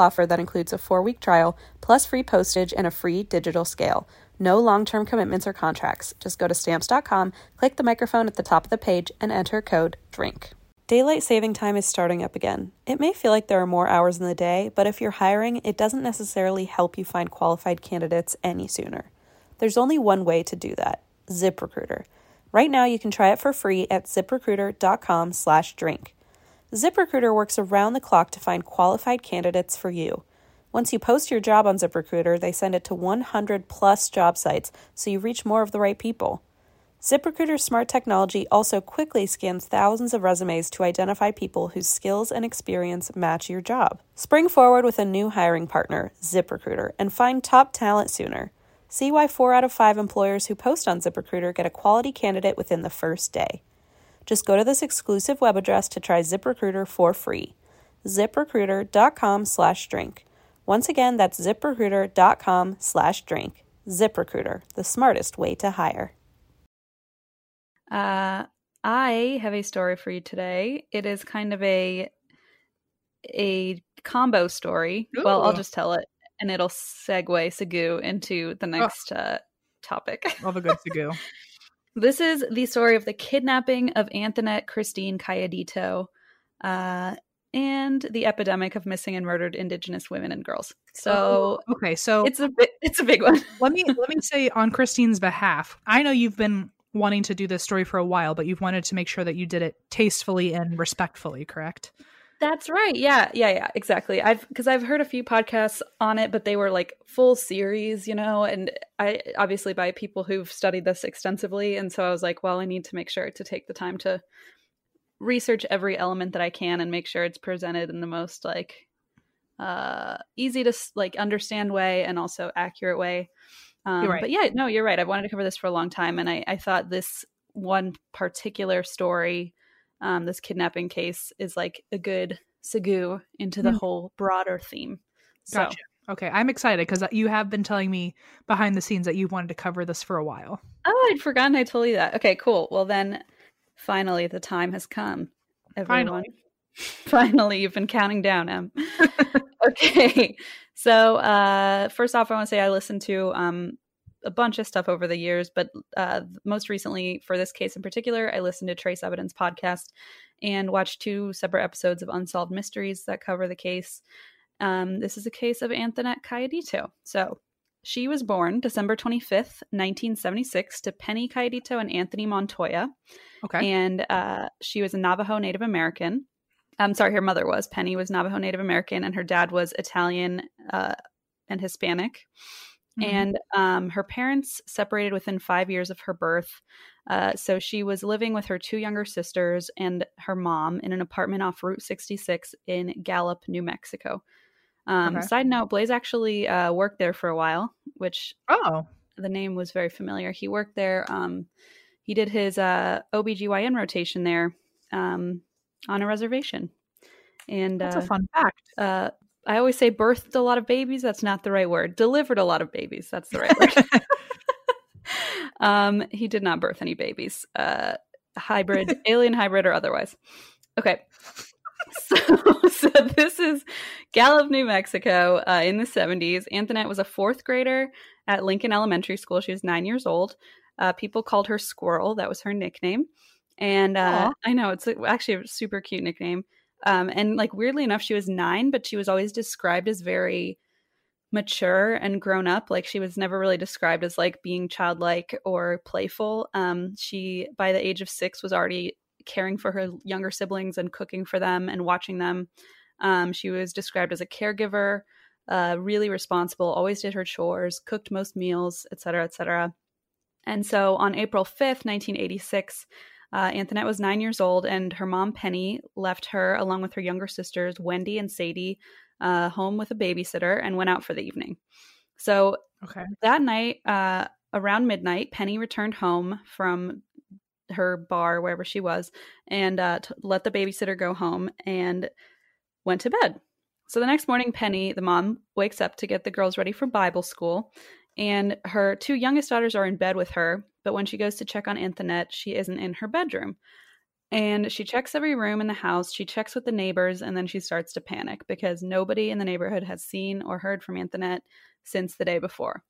offer that includes a four week trial, plus free postage and a free digital scale. No long term commitments or contracts. Just go to stamps.com, click the microphone at the top of the page, and enter code DRINK. Daylight saving time is starting up again. It may feel like there are more hours in the day, but if you're hiring, it doesn't necessarily help you find qualified candidates any sooner. There's only one way to do that ZipRecruiter. Right now, you can try it for free at ziprecruiter.com slash drink. ZipRecruiter works around the clock to find qualified candidates for you. Once you post your job on ZipRecruiter, they send it to 100 plus job sites so you reach more of the right people. ZipRecruiter's smart technology also quickly scans thousands of resumes to identify people whose skills and experience match your job. Spring forward with a new hiring partner, ZipRecruiter, and find top talent sooner. See why 4 out of 5 employers who post on ZipRecruiter get a quality candidate within the first day. Just go to this exclusive web address to try ZipRecruiter for free. ZipRecruiter.com slash drink. Once again, that's ziprecruiter.com slash drink. ZipRecruiter, the smartest way to hire.
Uh, I have a story for you today. It is kind of a a combo story. Ooh. Well, I'll just tell it, and it'll segue Segu into the next oh. uh, topic.
Love a good Segu.
this is the story of the kidnapping of Antoinette Christine Cayedito. Uh, and the epidemic of missing and murdered indigenous women and girls. So
oh, okay, so
it's a bit, it's a big one.
let me let me say on Christine's behalf, I know you've been wanting to do this story for a while, but you've wanted to make sure that you did it tastefully and respectfully, correct?
That's right. Yeah, yeah, yeah, exactly. I've because I've heard a few podcasts on it, but they were like full series, you know, and I obviously by people who've studied this extensively, and so I was like, well, I need to make sure to take the time to research every element that I can and make sure it's presented in the most like uh easy to like understand way and also accurate way. Um, right. But yeah, no, you're right. I've wanted to cover this for a long time, and I, I thought this one particular story, um, this kidnapping case, is like a good segu into the mm-hmm. whole broader theme.
So. Gotcha. Okay, I'm excited because you have been telling me behind the scenes that you wanted to cover this for a while.
Oh, I'd forgotten I told you that. Okay, cool. Well, then Finally, the time has come. Everyone. Finally. Finally, you've been counting down, Em. okay. So, uh, first off, I want to say I listened to um, a bunch of stuff over the years, but uh, most recently, for this case in particular, I listened to Trace Evidence podcast and watched two separate episodes of Unsolved Mysteries that cover the case. Um, this is a case of Antoinette Cayedito. So, she was born December 25th, 1976, to Penny Cayedito and Anthony Montoya. Okay. And uh, she was a Navajo Native American. I'm sorry, her mother was. Penny was Navajo Native American, and her dad was Italian uh, and Hispanic. Mm-hmm. And um, her parents separated within five years of her birth. Uh, so she was living with her two younger sisters and her mom in an apartment off Route 66 in Gallup, New Mexico. Um, okay. Side note: Blaze actually uh, worked there for a while, which
oh,
the name was very familiar. He worked there. Um, he did his uh, OBGYN rotation there um, on a reservation. And
that's uh, a fun fact.
I always say birthed a lot of babies. That's not the right word. Delivered a lot of babies. That's the right word. um, he did not birth any babies, uh, hybrid, alien hybrid, or otherwise. Okay. So, so this is Gallup, New Mexico uh, in the 70s. Antoinette was a fourth grader at Lincoln Elementary School. She was nine years old. Uh, people called her Squirrel. That was her nickname. And uh, I know it's actually a super cute nickname. Um, and like weirdly enough, she was nine, but she was always described as very mature and grown up. Like she was never really described as like being childlike or playful. Um, she by the age of six was already caring for her younger siblings and cooking for them and watching them. Um, she was described as a caregiver, uh, really responsible, always did her chores, cooked most meals, etc., etc. And so on April 5th, 1986, uh, Antoinette was nine years old, and her mom, Penny, left her along with her younger sisters, Wendy and Sadie, uh, home with a babysitter and went out for the evening. So okay. that night, uh, around midnight, Penny returned home from her bar, wherever she was, and uh, let the babysitter go home and went to bed. So the next morning, Penny, the mom, wakes up to get the girls ready for Bible school and her two youngest daughters are in bed with her. But when she goes to check on Antoinette, she isn't in her bedroom. And she checks every room in the house. She checks with the neighbors, and then she starts to panic because nobody in the neighborhood has seen or heard from Antoinette since the day before.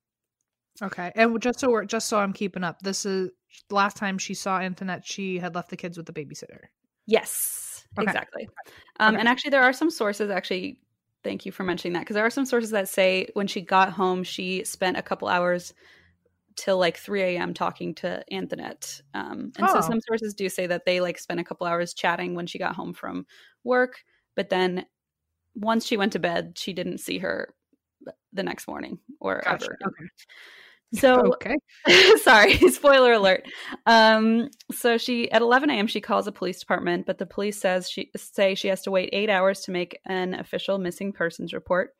Okay, and just so we're just so I'm keeping up, this is last time she saw Antoinette. She had left the kids with the babysitter.
Yes, okay. exactly. Um, okay. And actually, there are some sources actually Thank you for mentioning that because there are some sources that say when she got home, she spent a couple hours till like 3 a.m. talking to Antoinette. Um, and oh. so some sources do say that they like spent a couple hours chatting when she got home from work, but then once she went to bed, she didn't see her the next morning or
Gotcha.
ever.
Okay.
So
okay.
sorry, spoiler alert. Um, so she at 11 a.m. she calls the police department, but the police says she say she has to wait eight hours to make an official missing persons report.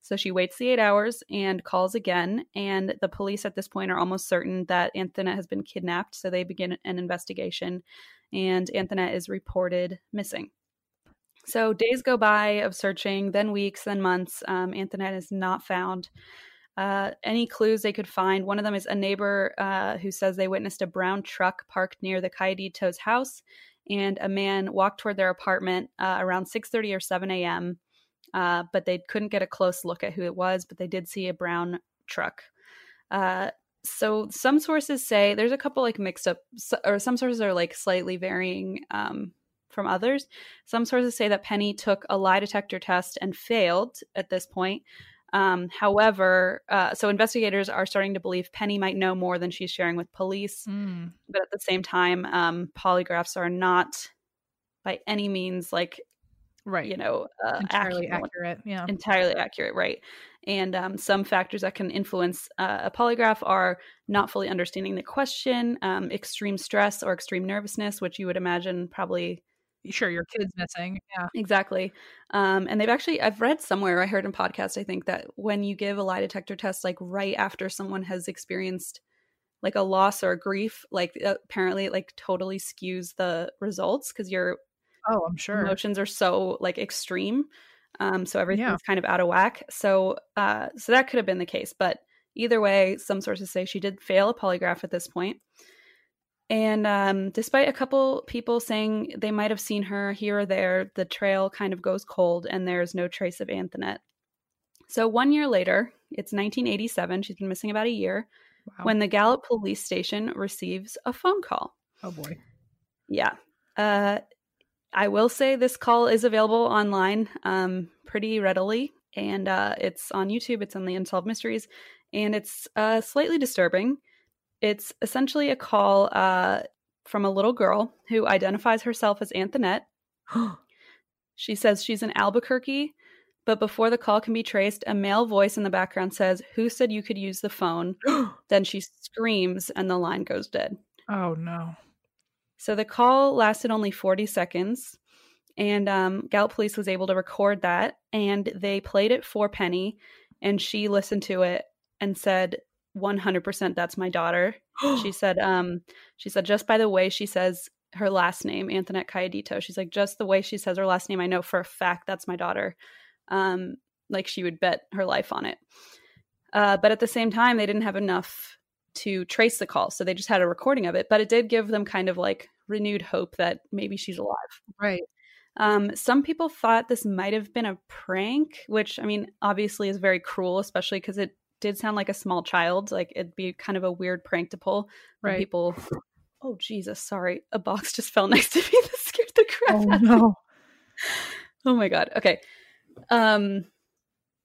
So she waits the eight hours and calls again, and the police at this point are almost certain that Antoinette has been kidnapped. So they begin an investigation, and Antoinette is reported missing. So days go by of searching, then weeks, then months. Um, Antoinette is not found. Uh, any clues they could find. One of them is a neighbor uh, who says they witnessed a brown truck parked near the Cayeditos house, and a man walked toward their apartment uh, around 6:30 or 7 a.m. Uh, but they couldn't get a close look at who it was, but they did see a brown truck. Uh, so some sources say there's a couple like mixed up, or some sources are like slightly varying um, from others. Some sources say that Penny took a lie detector test and failed at this point. Um, however, uh, so investigators are starting to believe Penny might know more than she's sharing with police.
Mm.
But at the same time, um, polygraphs are not by any means like,
Right.
you know, uh,
entirely
accurate,
accurate. Yeah.
entirely accurate, right? And um, some factors that can influence uh, a polygraph are not fully understanding the question, um, extreme stress or extreme nervousness, which you would imagine probably
Sure, your kid's missing. Yeah.
Exactly. Um, and they've actually, I've read somewhere, I heard in podcast, I think that when you give a lie detector test, like right after someone has experienced like a loss or a grief, like uh, apparently it like totally skews the results because your
Oh, I'm sure.
emotions are so like extreme. Um, so everything's
Yeah.
kind of out of whack. So, uh, so that could have been the case. But either way, some sources say she did fail a polygraph at this point. And um, despite a couple people saying they might have seen her here or there, the trail kind of goes cold and there's no trace of Antoinette. So one year later, it's 1987, she's been missing about a year,
Wow.
when the Gallup police station receives a phone call.
oh boy.
Yeah. Uh, I will say this call is available online um, pretty readily, and uh, it's on YouTube. It's on the Unsolved Mysteries, and it's uh, slightly disturbing. It's essentially a call uh, from a little girl who identifies herself as Antoinette. She says she's in Albuquerque, but before the call can be traced, a male voice in the background says, Who said you could use the phone? then she screams, and the line goes dead.
oh no.
So the call lasted only 40 seconds, and um, Gallup Police was able to record that, and they played it for Penny, and she listened to it and said, "100% that's my daughter." she said, um, "She said just by the way she says her last name, Antoinette Cayedito. She's like just the way she says her last name, I know for a fact that's my daughter. Um, like she would bet her life on it." Uh, but at the same time, they didn't have enough to trace the call. So they just had a recording of it, but it did give them kind of like renewed hope that maybe she's alive.
Right.
Um, some people thought this might have been a prank, which I mean, obviously is very cruel, especially because it did sound like a small child. Like it'd be kind of a weird prank to pull.
Right.
People, oh Jesus, sorry, a box just fell next to me. that scared the crap
Oh
out of me.
no.
Oh my god. Okay. Um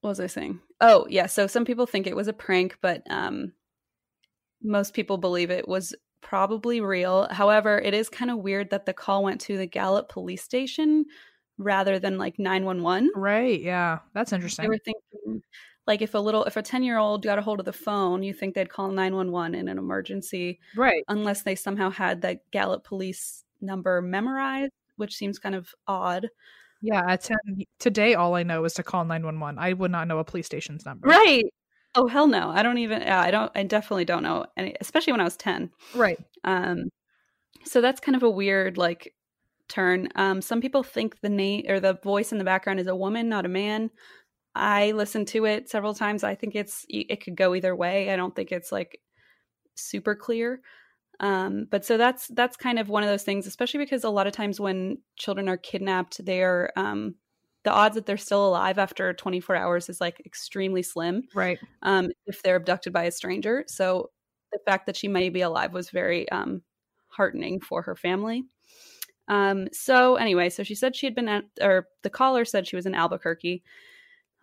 what was I saying? Oh, yeah, so some people think it was a prank, but um most people believe it was probably real. However, it is kind of weird that the call went to the Gallup police station rather than like 911.
Right. Yeah. That's interesting.
They were thinking like if a little if a 10-year-old got a hold of the phone, you think they'd call 911 in an emergency
Right.
unless they somehow had the Gallup police number memorized, which seems kind of odd.
Yeah. At 10, today, all I know is to call 911. I would not know a police station's number.
Right. Oh hell no. I don't even yeah, I don't I definitely don't know any especially when I was 10.
Right.
Um so that's kind of a weird like turn. Um some people think the name or the voice in the background is a woman, not a man. I listened to it several times. I think it's it could go either way. I don't think it's like super clear. Um but so that's that's kind of one of those things especially because a lot of times when children are kidnapped they're um the odds that they're still alive after 24 hours is like extremely slim
Right.
um, if they're abducted by a stranger. So the fact that she may be alive was very um, heartening for her family. Um, so anyway, so she said she had been at, or the caller said she was in Albuquerque.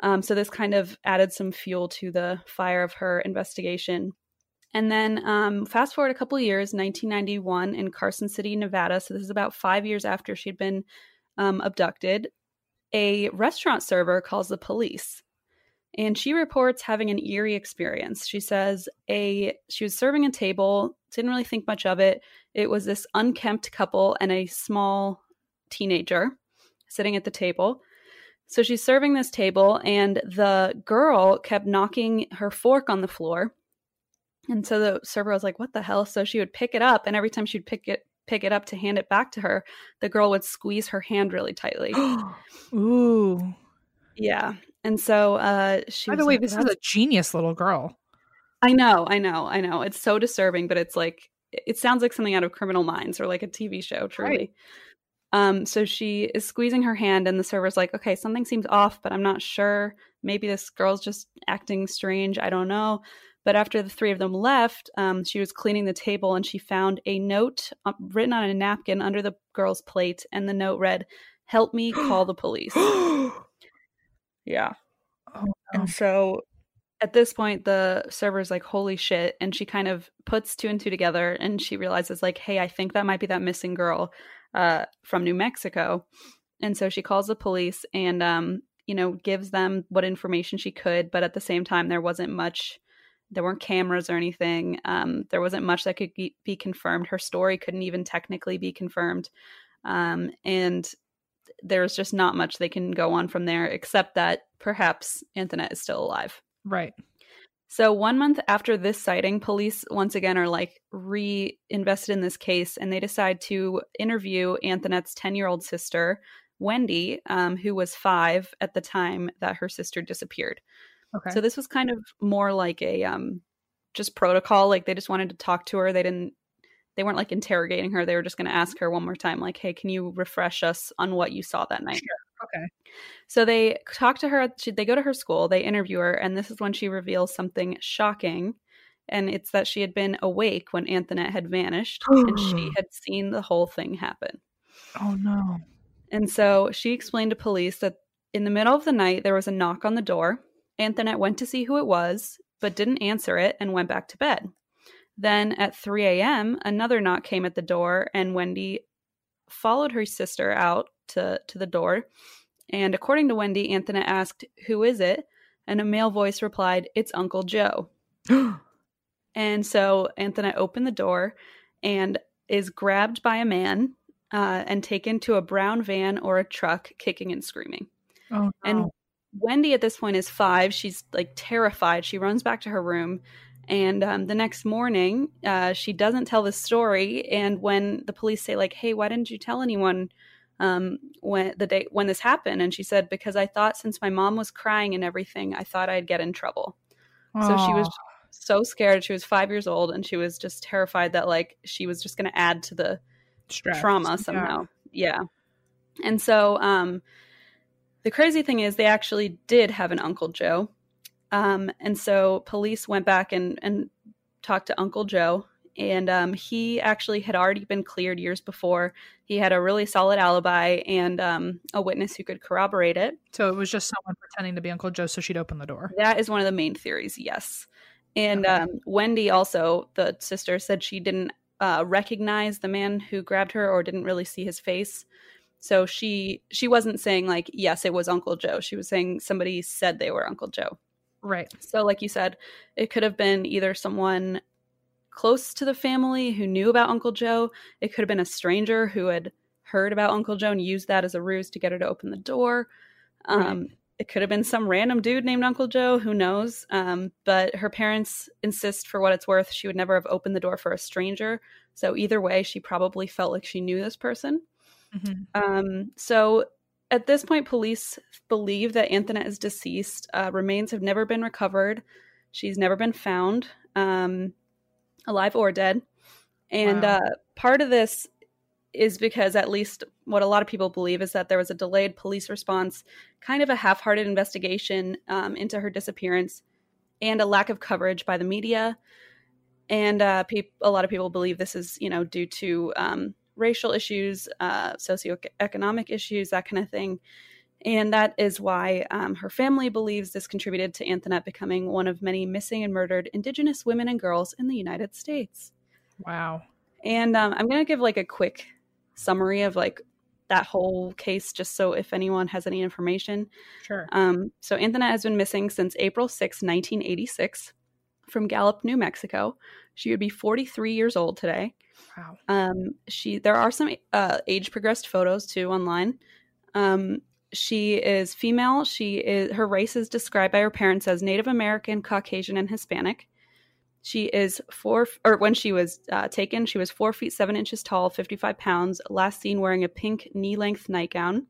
Um, so this kind of added some fuel to the fire of her investigation. And then um, fast forward a couple years, 1991 in Carson City, Nevada. So this is about five years after she'd been um, abducted. A restaurant server calls the police and she reports having an eerie experience. She says a she was serving a table, didn't really think much of it. It was this unkempt couple and a small teenager sitting at the table. So she's serving this table, and the girl kept knocking her fork on the floor. And so the server was like, "What the hell?" So she would pick it up, and every time she'd pick it pick it up to hand it back to her, the girl would squeeze her hand really tightly.
Ooh.
Yeah. And so uh she
By the way, like, this is a genius little girl.
I know, I know, I know. It's so disturbing, but it's like it sounds like something out of Criminal Minds or like a TV show, truly. Right. Um, so she is squeezing her hand, and the server's like, okay, something seems off, but I'm not sure. Maybe this girl's just acting strange. I don't know. But after the three of them left, um, she was cleaning the table and she found a note uh, written on a napkin under the girl's plate. And the note read, Help me call the police. yeah. Oh, no. And so at this point, the server's like, Holy shit. And she kind of puts two and two together and she realizes, like, hey, I think that might be that missing girl uh, from New Mexico. And so she calls the police and, um, you know, gives them what information she could. But at the same time, there wasn't much there weren't cameras or anything. Um, there wasn't much that could be, confirmed. Her story couldn't even technically be confirmed. Um, and there's just not much they can go on from there, except that perhaps Antoinette is still alive.
Right.
So, one month after this sighting, police once again are like reinvested in this case and they decide to interview Antoinette's 10 year old sister, Wendy, um, who was five at the time that her sister disappeared. Okay. So this was kind of more like a um just protocol. Like they just wanted to talk to her. They didn't they weren't like interrogating her. They were just going to ask her one more time, like, "Hey, can you refresh us on what you saw that night?"
Sure. Okay.
So they talk to her. She, they go to her school. They interview her, and this is when she reveals something shocking, and it's that she had been awake when Antoinette had vanished, and she had seen the whole thing happen.
Oh no!
And so she explained to police that in the middle of the night there was a knock on the door Antoinette went to see who it was, but didn't answer it and went back to bed. Then at 3 a.m., another knock came at the door, and Wendy followed her sister out to, to the door. And according to Wendy, Antoinette asked, Who is it? And a male voice replied, It's Uncle Joe. and so Antoinette opened the door and is grabbed by a man uh, and taken to a brown van or a truck, kicking and screaming.
Oh, no.
And Wendy at this point is five. She's like terrified. She runs back to her room. And um, the next morning, uh, she doesn't tell the story. And when the police say, like, "Hey, why didn't you tell anyone um, when the day when this happened?" and she said, "Because I thought since my mom was crying and everything, I thought I'd get in trouble." Aww. So she was so scared. She was five years old, and she was just terrified that like she was just going to add to the Stress. trauma somehow. Yeah. yeah. And so, um, the crazy thing is, they actually did have an Uncle Joe. Um, and so police went back and, and talked to Uncle Joe. And um, he actually had already been cleared years before. He had a really solid alibi and um, a witness who could corroborate it.
So it was just someone pretending to be Uncle Joe so she'd open the door.
That is one of the main theories, yes. And okay. Um, Wendy also, the sister, said she didn't uh, recognize the man who grabbed her or didn't really see his face. So she she wasn't saying like yes it was Uncle Joe. She was saying somebody said they were Uncle Joe.
Right.
So like you said, it could have been either someone close to the family who knew about Uncle Joe. It could have been a stranger who had heard about Uncle Joe and used that as a ruse to get her to open the door. Um, right. It could have been some random dude named Uncle Joe, who knows? Um, but her parents insist, for what it's worth, she would never have opened the door for a stranger. So either way, she probably felt like she knew this person. Mm-hmm. Um, so at this point, police believe that Antoinette is deceased. Uh, remains have never been recovered. She's never been found, um, alive or dead. And wow. uh, part of this is because, at least what a lot of people believe, is that there was a delayed police response, kind of a half hearted investigation um, into her disappearance, and a lack of coverage by the media. And uh, pe- a lot of people believe this is, you know, due to um, racial issues, uh, socioeconomic issues, that kind of thing. And that is why um, her family believes this contributed to Antoinette becoming one of many missing and murdered Indigenous women and girls in the United States.
Wow.
And um, I'm going to give like a quick summary of like that whole case just so if anyone has any information.
Sure.
Um, so Antoinette has been missing since April 6, 1986, from Gallup, New Mexico. She would be 43 years old today.
Wow.
Um, she there are some uh, age progressed photos too online. Um, she is female. She is her race is described by her parents as Native American, Caucasian, and Hispanic. She is four, or when she was uh, taken, she was four feet seven inches tall, 55 pounds, last seen wearing a pink knee length nightgown.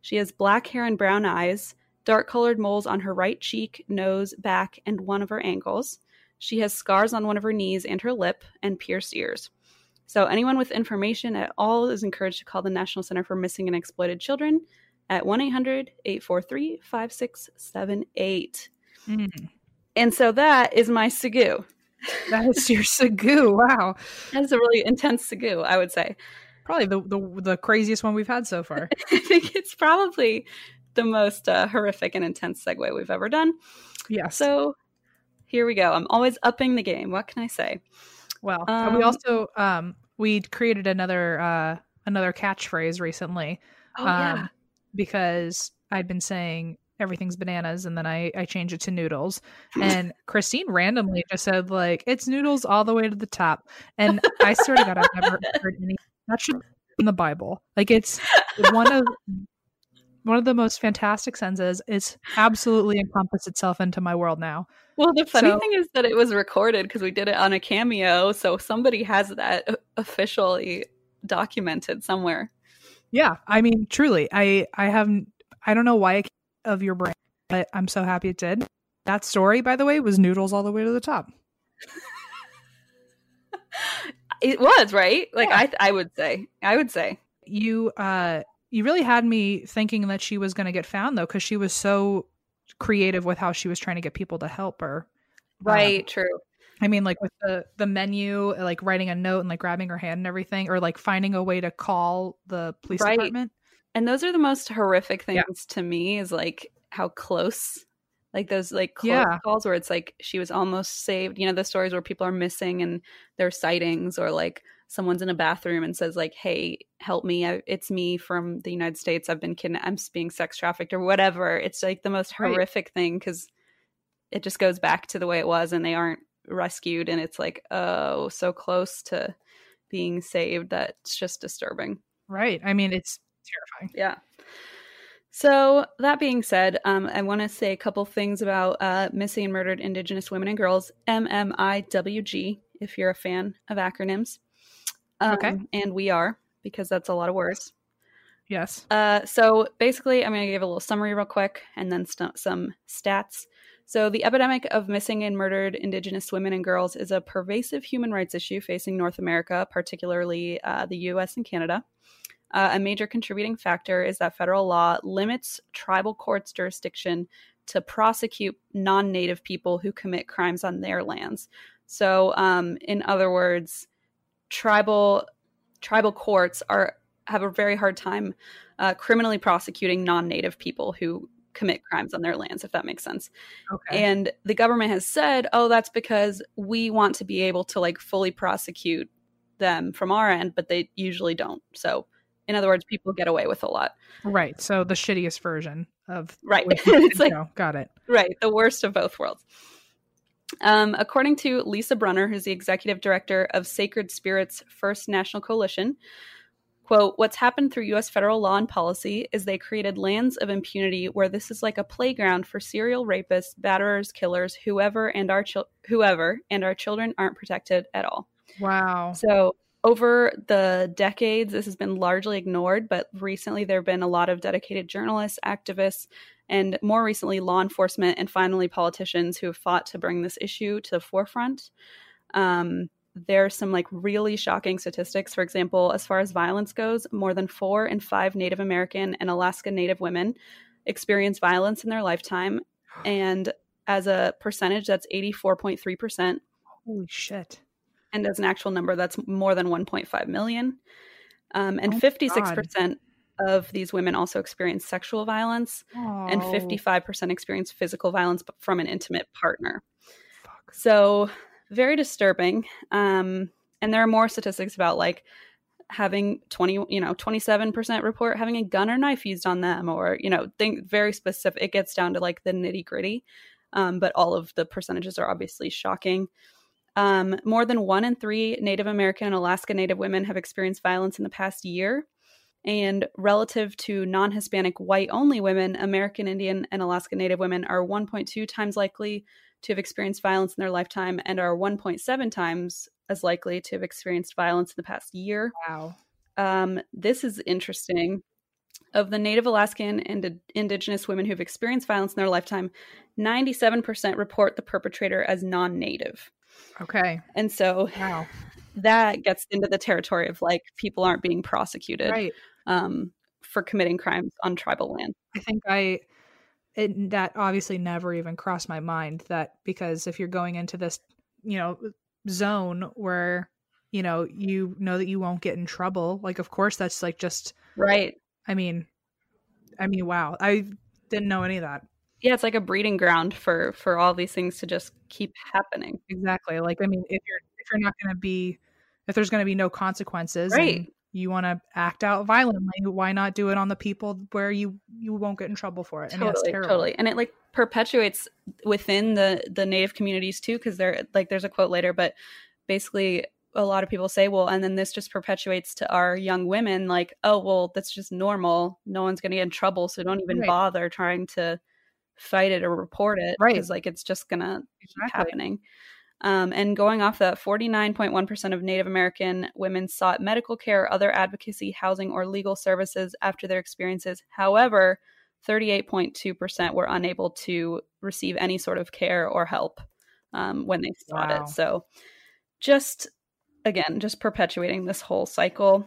She has black hair and brown eyes, dark colored moles on her right cheek, nose, back, and one of her ankles. She has scars on one of her knees and her lip, and pierced ears. So, anyone with information at all is encouraged to call the National Center for Missing and Exploited Children at 1 800 843 5678. Mm. And so that is my Segue.
That is your Segue. Wow.
That's a really intense Segue, I would say.
Probably the, the, the craziest one we've had so far.
I think it's probably the most uh, horrific and intense segue we've ever done.
Yeah.
So here we go. I'm always upping the game. What can I say?
Well, um, we also um, we created another uh, another catchphrase recently.
Oh, yeah.
Because I'd been saying everything's bananas and then I, I changed it to noodles. And christine randomly just said like it's noodles all the way to the top. And i swear to god i've never heard any that should be in the bible. Like it's one of one of the most fantastic senses. it's absolutely encompassed itself into my world now.
Well the funny so, thing is that it was recorded because we did it on a cameo so somebody has that officially documented somewhere
yeah i mean truly i i haven't i don't know why I of your brain, but I'm so happy it did. That story, by the way, was noodles all the way to the top.
it was right. Like yeah. I, I would say, I would say
you, uh, you really had me thinking that she was going to get found though, because she was so creative with how she was trying to get people to help her.
Right. Um, true.
I mean, like with the the menu, like writing a note and like grabbing her hand and everything, or like finding a way to call the police right. department.
And those are the most horrific things yeah. to me is like how close like those like close yeah. calls where it's like she was almost saved you know the stories where people are missing and their sightings or like someone's in a bathroom and says like hey help me I, it's me from the united states i've been kidnapped i'm being sex trafficked or whatever it's like the most right. horrific thing because it just goes back to the way it was and they aren't rescued and it's like oh so close to being saved that's just disturbing
right i mean it's terrifying.
Yeah. So that being said, um, I want to say a couple things about uh, missing and murdered Indigenous women and girls, MMIWG, if you're a fan of acronyms. Um, okay. And we are, because that's a lot of words.
Yes.
Uh, so basically, I'm going to give a little summary real quick and then st- some stats. So, the epidemic of missing and murdered Indigenous women and girls is a pervasive human rights issue facing North America, particularly uh, the US and Canada. Uh, a major contributing factor is that federal law limits tribal courts' jurisdiction to prosecute non native people who commit crimes on their lands. So, um, in other words, tribal tribal courts are have a very hard time uh, criminally prosecuting non-native people who commit crimes on their lands if that makes sense okay. and the government has said oh that's because we want to be able to like fully prosecute them from our end but they usually don't so in other words, people get away with a lot.
Right. So the shittiest version of
right. it's
like got it.
Right. The worst of both worlds. Um, according to Lisa Brunner, who's the executive director of Sacred Spirits First Nations Coalition, quote, what's happened through U.S. federal law and policy is they created lands of impunity where this is like a playground for serial rapists, batterers, killers, whoever, and our chil- whoever, and our children aren't protected at all.
Wow.
So over the decades, this has been largely ignored, but recently there have been a lot of dedicated journalists, activists, and more recently, law enforcement and finally politicians who have fought to bring this issue to the forefront. Um, there are some like really shocking statistics. For example, as far as violence goes, more than four in five Native American and Alaska Native women experience violence in their lifetime. And as a percentage, that's 84.3%.
Holy shit
and as an actual number, that's more than 1.5 million. Um, and oh 56% of these women also experience sexual violence, oh. and 55% experience physical violence from an intimate partner. Fuck. So, very disturbing. Um, and there are more statistics about like having 20 you know 27% report having a gun or knife used on them or you know think very specific it gets down to like the nitty gritty um, but all of the percentages are obviously shocking um, more than one in three native american and alaska native women have experienced violence in the past year and relative to non Hispanic white only women, American Indian and Alaska Native women are 1.2 times likely to have experienced violence in their lifetime and are 1.7 times as likely to have experienced violence in the past year.
Wow.
Um, this is interesting. Of the Native Alaskan and Indigenous women who've experienced violence in their lifetime, 97% report the perpetrator as non native.
Okay.
And so
wow.
that gets into the territory of like people aren't being prosecuted.
Right
um, for committing crimes on tribal land.
I think I it, that obviously never even crossed my mind that because if you're going into this, you know, zone where you know you know that you won't get in trouble, like of course that's like just
right.
I mean, I mean, wow, I didn't know any of that.
Yeah, it's like a breeding ground for for all these things to just keep happening.
Exactly. Like I mean, if you're if you're not going to be if there's going to be no consequences,
right?
You want to act out violently why not do it on the people where you you won't get in trouble for it
totally totally and it like perpetuates within the the native communities too because they're like there's a quote later but basically a lot of people say well and then this just perpetuates to our young women like oh well that's just normal no one's going to get in trouble so don't even right. bother trying to fight it or report it
right
because like it's just gonna exactly. keep happening um, and going off that, 49.1% of Native American women sought medical care, other advocacy, housing, or legal services after their experiences. However, 38.2% were unable to receive any sort of care or help um, when they sought wow. it. So, just again, just perpetuating this whole cycle.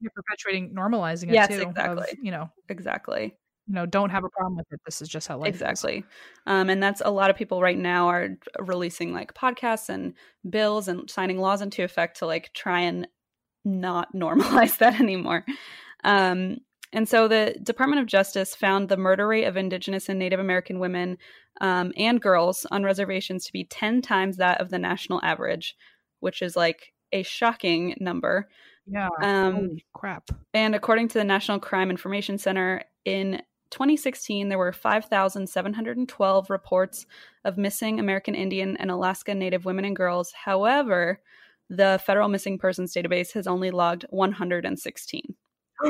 You're perpetuating, normalizing it
yes,
too.
exactly.
Of, you know,
exactly
you know don't have a problem with it this is just how life
exactly um, and that's a lot of people right now are releasing like podcasts and bills and signing laws into effect to like try and not normalize that anymore um, and so the department of justice found the murder rate of indigenous and native american women um, and girls on reservations to be 10 times that of the national average which is like a shocking number
yeah. Um, Holy crap.
And according to the National Crime Information Center, in 2016, there were 5,712 reports of missing American Indian and Alaska Native women and girls. However, the federal missing persons database has only logged 116.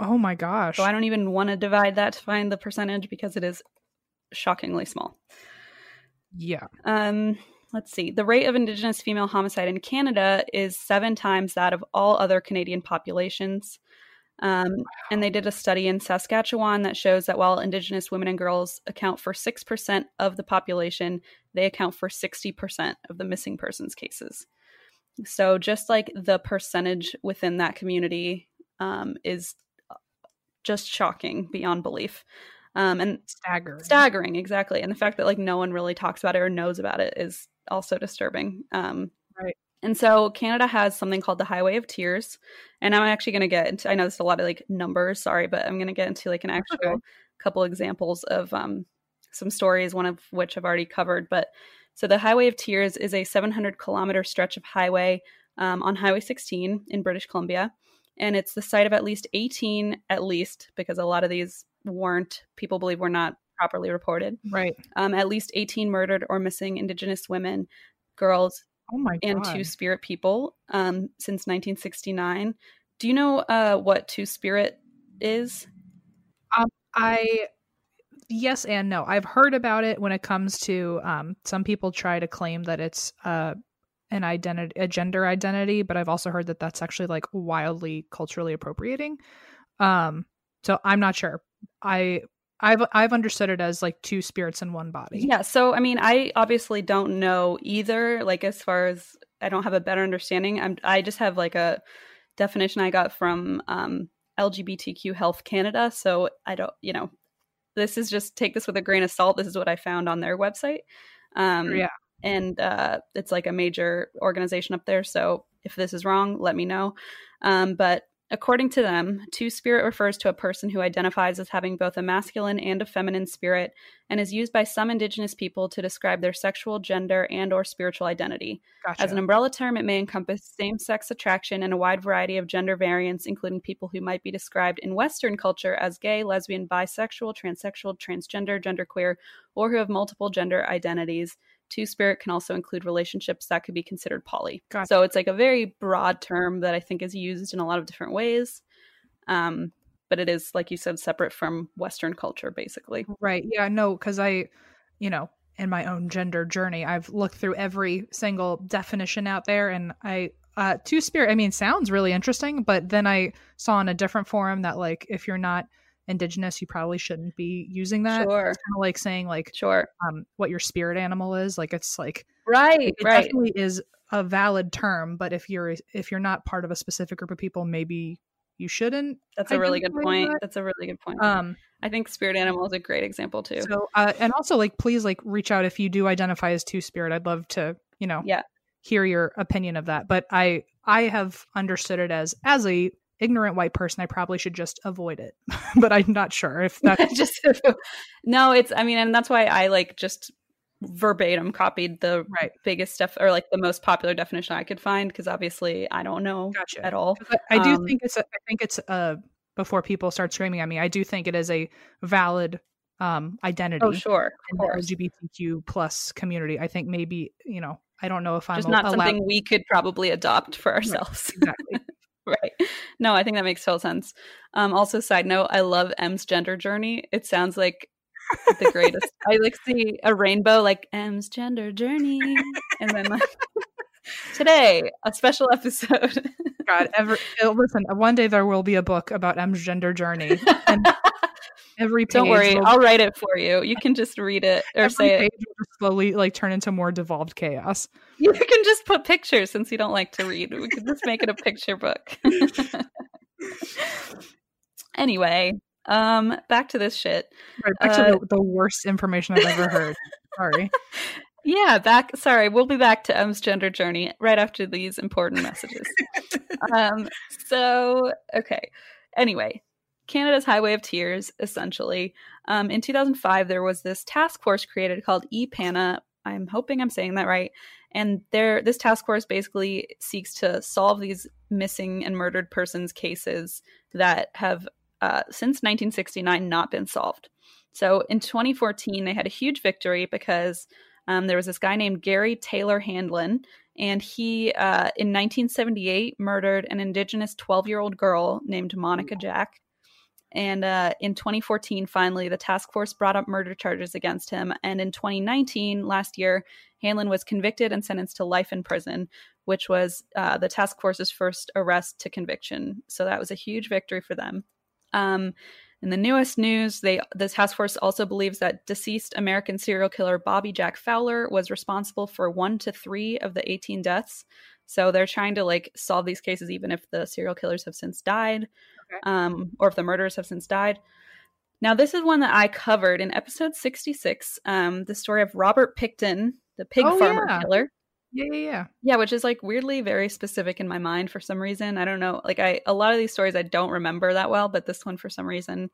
oh my gosh.
So I don't even want to divide that to find the percentage because it is shockingly small.
Yeah.
Um let's see. The rate of indigenous female homicide in Canada is 7 times that of all other Canadian populations. Um, and they did a study in Saskatchewan that shows that while Indigenous women and girls account for 6% of the population, they account for 60% of the missing persons cases. So just like the percentage within that community um, is uh, just shocking beyond belief. Um, and
staggering.
Staggering, exactly. And the fact that like no one really talks about it or knows about it is also disturbing. Um,
right.
And so Canada has something called the Highway of Tears. And I'm actually going to get into, I know there's a lot of like numbers, sorry, but I'm going to get into like an actual okay. couple examples of um, some stories, one of which I've already covered. But so the Highway of Tears is a 700 kilometer stretch of highway um, on Highway 16 in British Columbia. And it's the site of at least 18, at least, because a lot of these weren't, people believe were not properly reported.
Right.
Um, at least 18 murdered or missing Indigenous women, girls,
oh my
and Two Spirit people um, since 1969. Do you know uh, what Two Spirit is?
Um, I yes and no. I've heard about it when it comes to um, some people try to claim that it's uh, an identity, a gender identity, but I've also heard that that's actually like wildly culturally appropriating. Um, so I'm not sure. I I've I've understood it as like two spirits in one body.
Yeah. So I mean, I obviously don't know either. Like as far as I don't have a better understanding. I'm I just have like a definition I got from um, LGBTQ Health Canada. So I don't, you know, this is just take this with a grain of salt. This is what I found on their website. Um,
yeah.
And uh, it's like a major organization up there. So if this is wrong, let me know. Um, but According to them, two spirit refers to a person who identifies as having both a masculine and a feminine spirit and is used by some indigenous people to describe their sexual, gender, and or spiritual identity. Gotcha. As an umbrella term, it may encompass same-sex attraction and a wide variety of gender variants, including people who might be described in Western culture as gay, lesbian, bisexual, transsexual, transgender, genderqueer, or who have multiple gender identities. Two spirit can also include relationships that could be considered poly. Gotcha. So it's like a very broad term that I think is used in a lot of different ways. Um, but it is, like you said, separate from Western culture, basically.
Right. Yeah. No, because I, you know, in my own gender journey, I've looked through every single definition out there, and I uh, two spirit. I mean, sounds really interesting, but then I saw in a different forum that like if you're not indigenous, you probably shouldn't be using that. Sure. It's kind of like saying like
sure
um what your spirit animal is. Like it's like
right,
it
right.
definitely is a valid term, but if you're if you're not part of a specific group of people, maybe you shouldn't.
That's a really good point. That. That's a really good point. Um I think spirit animal is a great example too.
So uh, and also like please like reach out if you do identify as two spirit. I'd love to, you know,
yeah.
hear your opinion of that. But I I have understood it as as a ignorant white person, I probably should just avoid it. but I'm not sure if that's
just no. It's I mean, and that's why I like just verbatim copied the
right.
biggest stuff or like the most popular definition I could find because obviously I don't know
gotcha.
at all.
I, I do um, think it's a, I think it's uh before people start screaming at me, I do think it is a valid um identity.
Oh sure,
in the LGBTQ plus community. I think maybe you know I don't know if I'm
just not allowed- something we could probably adopt for ourselves.
Right. Exactly.
No, I think that makes total sense. Um, also, side note, I love Em's gender journey. It sounds like the greatest. I like see a rainbow like Em's gender journey, and then like today a special episode.
God, ever uh, listen. One day there will be a book about Em's gender journey. And every
don't worry, will... I'll write it for you. You can just read it or every say it.
Slowly like turn into more devolved chaos.
You can just put pictures since you don't like to read. We could just make it a picture book. anyway, um, back to this shit.
Right, back uh, to the, the worst information I've ever heard. Sorry.
Yeah, back. Sorry, we'll be back to Em's gender journey right after these important messages. um, so, okay. Anyway, Canada's Highway of Tears, essentially. Um, in 2005, there was this task force created called EPANA. I'm hoping I'm saying that right. And there, this task force basically seeks to solve these missing and murdered persons cases that have, uh, since 1969, not been solved. So in 2014, they had a huge victory because um, there was this guy named Gary Taylor Handlen, and he, uh, in 1978, murdered an Indigenous 12 year old girl named Monica Jack. And uh, in 2014, finally, the task force brought up murder charges against him. And in 2019, last year, Handlen was convicted and sentenced to life in prison, which was uh, the task force's first arrest to conviction. So that was a huge victory for them. Um, in the newest news, they the task force also believes that deceased American serial killer Bobby Jack Fowler was responsible for one to three of the 18 deaths. So they're trying to like solve these cases even if the serial killers have since died okay. um, or if the murderers have since died. Now, this is one that I covered in episode 66, um, the story of Robert Pickton, the pig oh, farmer
yeah.
killer.
Yeah, yeah, yeah.
Yeah, which is like weirdly very specific in my mind for some reason. I don't know. Like I a lot of these stories I don't remember that well, but this one for some reason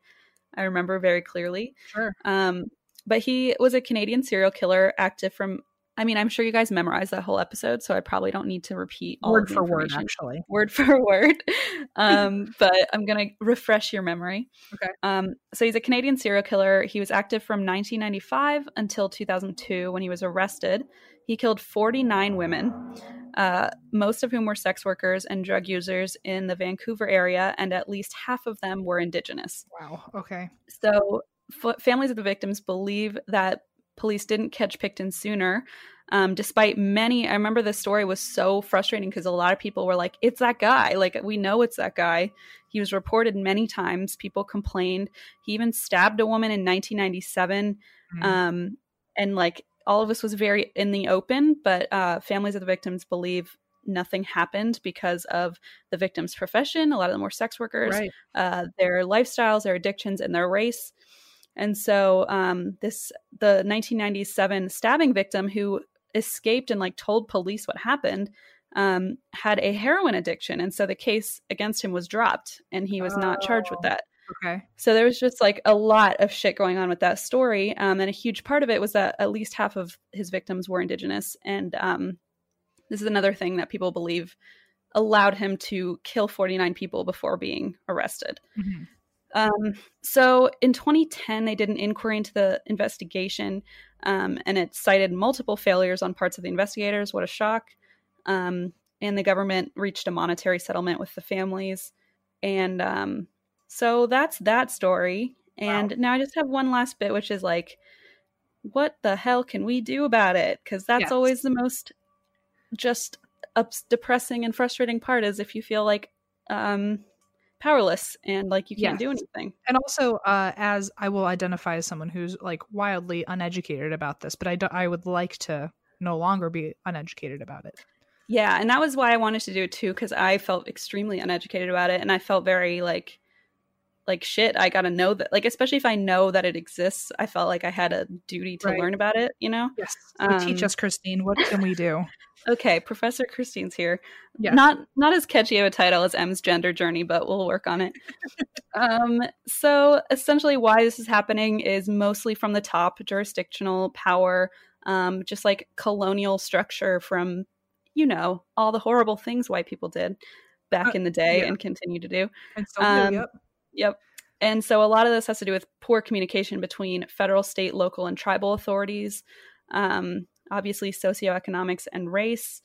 I remember very clearly.
Sure.
Um but he was a Canadian serial killer active from I mean, I'm sure you guys memorized that whole episode, so I probably don't need to repeat all
word for word, actually,
word for word. Um, but I'm gonna refresh your memory.
Okay.
Um, so he's a Canadian serial killer. He was active from 1995 until 2002 when he was arrested. He killed 49 women, uh, most of whom were sex workers and drug users in the Vancouver area, and at least half of them were Indigenous.
Wow. Okay.
So f- families of the victims believe that police didn't catch Pickton sooner. Um, despite many, I remember the story was so frustrating because a lot of people were like, it's that guy. Like, we know it's that guy. He was reported many times. People complained. He even stabbed a woman in 1997. Mm-hmm. Um, and like, all of this was very in the open, but uh, families of the victims believe nothing happened because of the victim's profession. A lot of them were sex workers,
right.
uh, their lifestyles, their addictions, and their race. And so um, this the 1997 stabbing victim who escaped and like told police what happened um, had a heroin addiction. And so the case against him was dropped and he was oh. not charged with oh, that.
Okay.
So there was just like a lot of shit going on with that story. Um, and a huge part of it was that at least half of his victims were indigenous. And um, this is another thing that people believe allowed him to kill 49 people before being arrested. Mm-hmm. Um, so in 2010, they did an inquiry into the investigation, um, and it cited multiple failures on parts of the investigators. What a shock! Um, and the government reached a monetary settlement with the families, and um, so that's that story. And wow. now I just have one last bit, which is like, what the hell can we do about it? Because that's yes. always the most just ups- depressing and frustrating part is if you feel like um, powerless and like you can't yes. do anything.
And also, uh, as I will identify as someone who's like wildly uneducated about this, but I, do- I would like to no longer be uneducated about it.
Yeah, and that was why I wanted to do it too, because I felt extremely uneducated about it, and I felt very like like shit i gotta know that like especially if i know that it exists i felt like i had a duty to right. learn about it you know
yes um, teach us christine what can we do
okay professor christine's here yes. not not as catchy of a title as em's gender journey but we'll work on it um so essentially why this is happening is mostly from the top jurisdictional power um just like colonial structure from you know all the horrible things white people did back uh, in the day yeah. and continue to do
and so um, yep
Yep. And so a lot of this has to do with poor communication between federal, state, local, and tribal authorities. Um, obviously, socioeconomics and race.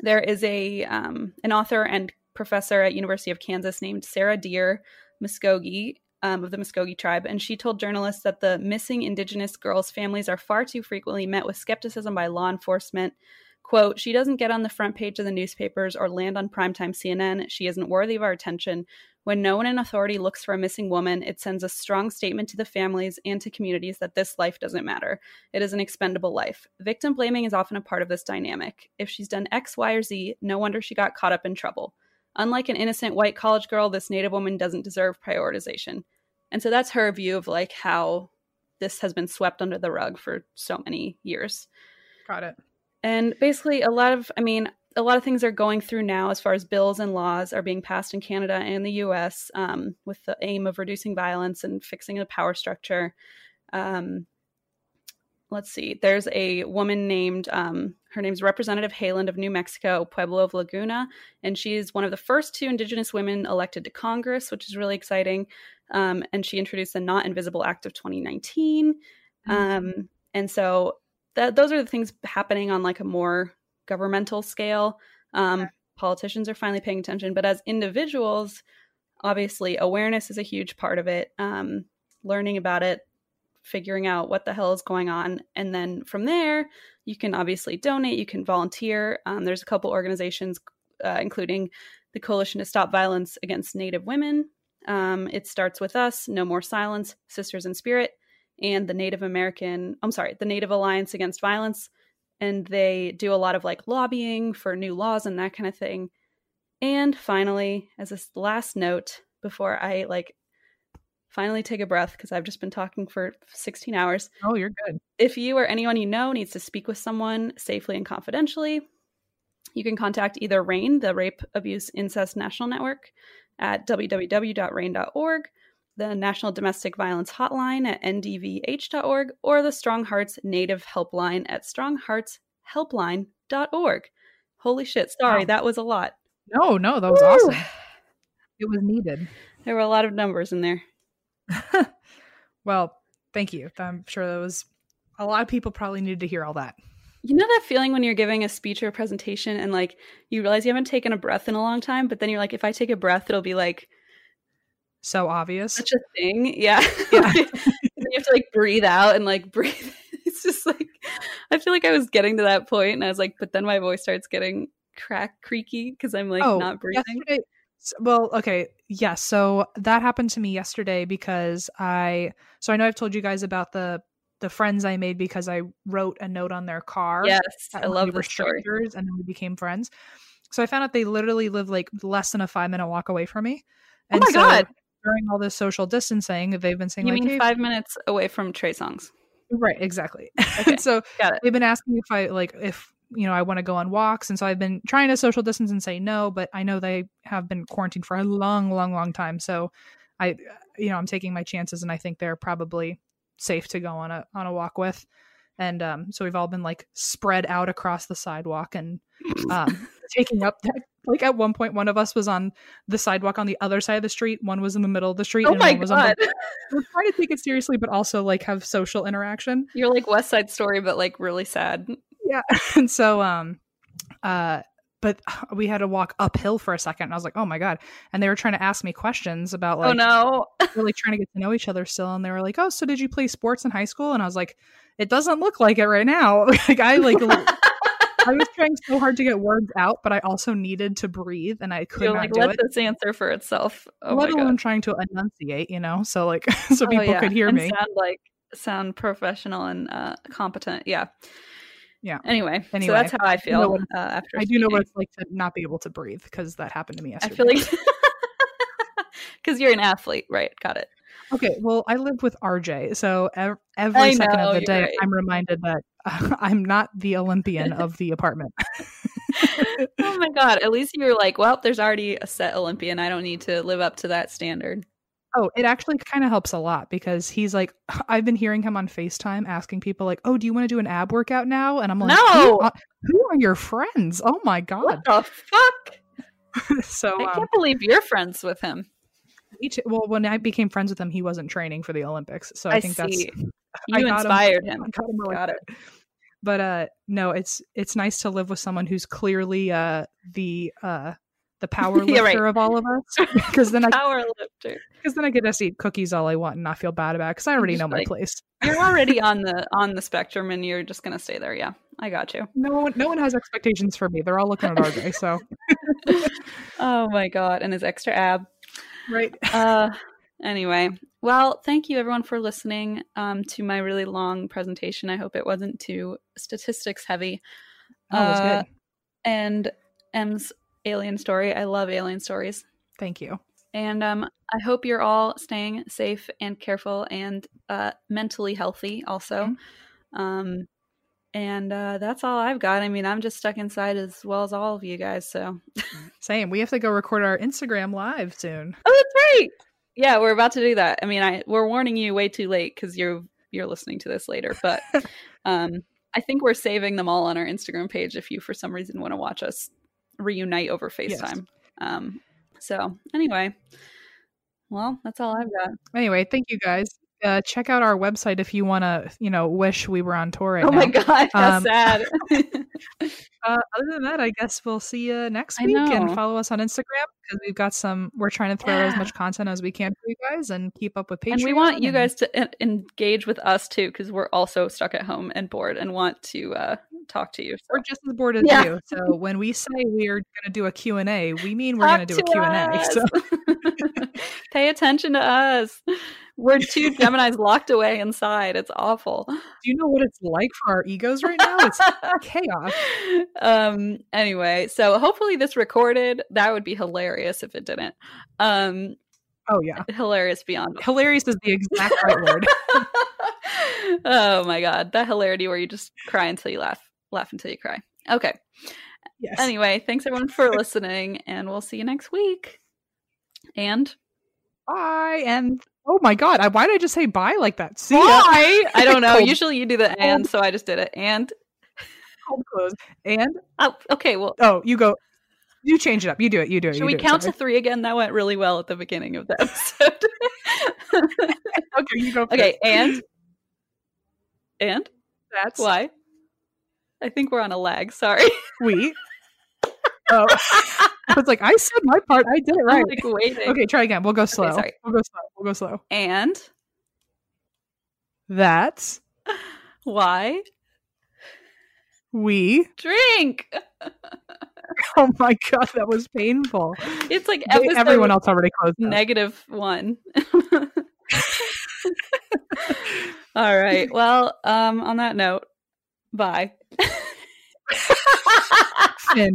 There is a um, an author and professor at University of Kansas named Sarah Deer Muskogee um, of the Muskogee tribe, and she told journalists that the missing Indigenous girls' families are far too frequently met with skepticism by law enforcement. Quote, she doesn't get on the front page of the newspapers or land on primetime CNN. She isn't worthy of our attention. When no one in authority looks for a missing woman, it sends a strong statement to the families and to communities that this life doesn't matter. It is an expendable life. Victim blaming is often a part of this dynamic. If she's done X, Y, or Z, no wonder she got caught up in trouble. Unlike an innocent white college girl, this Native woman doesn't deserve prioritization. And so that's her view of like how this has been swept under the rug for so many years.
Got it.
And basically, a lot of, I mean, a lot of things are going through now as far as bills and laws are being passed in Canada and the US um, with the aim of reducing violence and fixing the power structure. Um, let's see, there's a woman named, um, her name's Representative Haaland of New Mexico, Pueblo of Laguna, and she's one of the first two Indigenous women elected to Congress, which is really exciting. Um, and she introduced the Not Invisible Act of 2019. Mm-hmm. Um, and so that, those are the things happening on like a more governmental scale. Um, Politicians are finally paying attention, but as individuals, obviously awareness is a huge part of it. Um, learning about it, figuring out what the hell is going on, and then from there, you can obviously donate. You can volunteer. Um, there's a couple organizations, uh, including the Coalition to Stop Violence Against Native Women. Um, it starts with us, No More Silence, Sisters in Spirit, and the Native American. I'm sorry, the Native Alliance Against Violence and they do a lot of like lobbying for new laws and that kind of thing. And finally, as a last note before I like finally take a breath because I've just been talking for 16 hours.
Oh, you're good.
If you or anyone you know needs to speak with someone safely and confidentially, you can contact either RAINN, the Rape, Abuse, Incest National Network, at www.rainn.org, the National Domestic Violence Hotline at ndvh.org, or the Strong Hearts Native Helpline at strongheartshelpline.org. Holy shit, sorry, wow. that was a lot.
No, no, that was Woo! awesome. It was needed.
There were a lot of numbers in there.
well, thank you. I'm sure that was a lot of people probably needed to hear all that.
You know that feeling when you're giving a speech or a presentation and like you realize you haven't taken a breath in a long time, but then you're like, if I take a breath, it'll be like
so obvious.
Such a thing. Yeah. Yeah. you have to like breathe out and like breathe. It's just like I feel like I was getting to that point and I was like, but then my voice starts getting crack creaky because I'm like oh, not breathing.
Well, okay. Yes. Yeah, so that happened to me yesterday because I so I know I've told you guys about the the friends I made because I wrote a note on their car.
Yes. I love the story.
and then we became friends. So I found out they literally live like less than a five minute walk away from me.
Oh and oh my so, god!
During all this social distancing, they've been saying,
"You
like,
mean hey, five minutes away from Trey Songz?
Right, exactly. Okay, so they've been asking if I like if you know, I want to go on walks. And so I've been trying to social distance and say no, but I know they have been quarantined for a long, long, long time. So I, you know, I'm taking my chances and I think they're probably safe to go on a, on a walk with. And um, so we've all been like spread out across the sidewalk and um, taking up that. Like at one point, one of us was on the sidewalk on the other side of the street. One was in the middle of the street.
Oh my god!
The- We're trying to take it seriously, but also like have social interaction.
You're like West Side Story, but like really sad.
Yeah. And so, um, uh, but we had to walk uphill for a second. And I was like, oh my God. And they were trying to ask me questions about like,
oh no,
we're like trying to get to know each other still. And they were like, oh, so did you play sports in high school? And I was like, it doesn't look like it right now. like I like, I was trying so hard to get words out, but I also needed to breathe and I could You're not like, do
let
it.
this answer for itself.
Oh let alone trying to enunciate, you know, so like, so oh, people yeah. could hear
and
me.
Sound like, sound professional and uh, competent. Yeah
yeah.
Anyway, anyway, so that's how I feel what, uh, after.
I do know what it's like to not be able to breathe because that happened to me yesterday.
I feel like because you're an athlete, right? Got it.
Okay, well, I live with RJ, so every, every second of the day, right. I'm reminded that I'm not the Olympian of the apartment.
oh my god! At least you're like, well, there's already a set Olympian. I don't need to live up to that standard.
Oh, it actually kind of helps a lot because he's like, I've been hearing him on FaceTime asking people like, "Oh, do you want to do an ab workout now?" And I'm like,
"No,
who are, who are your friends? Oh my god,
what the fuck!"
so
I can't um, believe you're friends with him.
Each, well, when I became friends with him, he wasn't training for the Olympics, so I, I think see. that's
you inspired him. him.
Got, him got it. But uh, no, it's it's nice to live with someone who's clearly uh the uh the power lifter right. of all of us because then I
power lifter
because then I get to eat cookies all I want and not feel bad about it because I already know my like, place.
you're already on the on the spectrum and you're just gonna stay there. Yeah, I got you.
No one, no one has expectations for me. They're all looking at RJ. So,
oh my god, and his extra ab,
right?
Uh, anyway, well, thank you everyone for listening um, to my really long presentation. I hope it wasn't too statistics heavy.
Oh, was uh, good.
And Em's alien story. I love alien stories.
Thank you.
And um, I hope you're all staying safe and careful and uh, mentally healthy also. Mm-hmm. Um, and uh, that's all I've got. I mean, I'm just stuck inside as well as all of you guys. So,
same. We have to go record our Instagram live soon.
Oh, that's right. Yeah, we're about to do that. I mean, I we're warning you way too late because you're you're listening to this later, but um, I think we're saving them all on our Instagram page if you for some reason want to watch us reunite over FaceTime. Yes. Um, so anyway, well, that's all I've got.
Anyway, thank you guys. Uh, check out our website if you want to, you know, wish we were on tour right
oh
now.
my god, how um, sad.
uh, other than that, I guess we'll see you next week and follow us on Instagram because we've got some. We're trying to throw yeah. as much content as we can for you guys and keep up with Patreon.
And we want you guys to engage with us too because we're also stuck at home and bored and want to uh, talk to you. So.
We're just as bored as yeah. you. So when we say we are going to do a Q&A, we mean we're going to do a Q&A. So.
Pay attention to us. We're two Geminis locked away inside. It's awful. Do
you know what it's like for our egos right now? It's chaos.
Um anyway, so hopefully this recorded. That would be hilarious if it didn't. Um
Oh yeah.
Hilarious beyond.
Hilarious is the exact right word.
oh my god. That hilarity where you just cry until you laugh laugh until you cry. Okay. Yes. Anyway, thanks everyone for listening, and we'll see you next week. And
bye. And oh my god, I, why did I just say bye like that?
See bye. I don't know. Usually you do the and, so I just did it. And
close. And
oh, okay. Well,
oh, you go. You change it up. You do it. You do it.
Should we count to three again? That went really well at the beginning of the episode.
okay, you go.
First. Okay, and and
that's
why. I think we're on a lag. Sorry.
We. Oh. I was like, I said my part. I did it right.
like waiting.
Okay, try again. We'll go slow. Okay, sorry. We'll go slow. We'll go slow.
And
that's
why
we
drink.
oh my god, that was painful.
It's like
everyone else already closed.
Negative one. All right. Well, um, on that note, Bye.
Finn.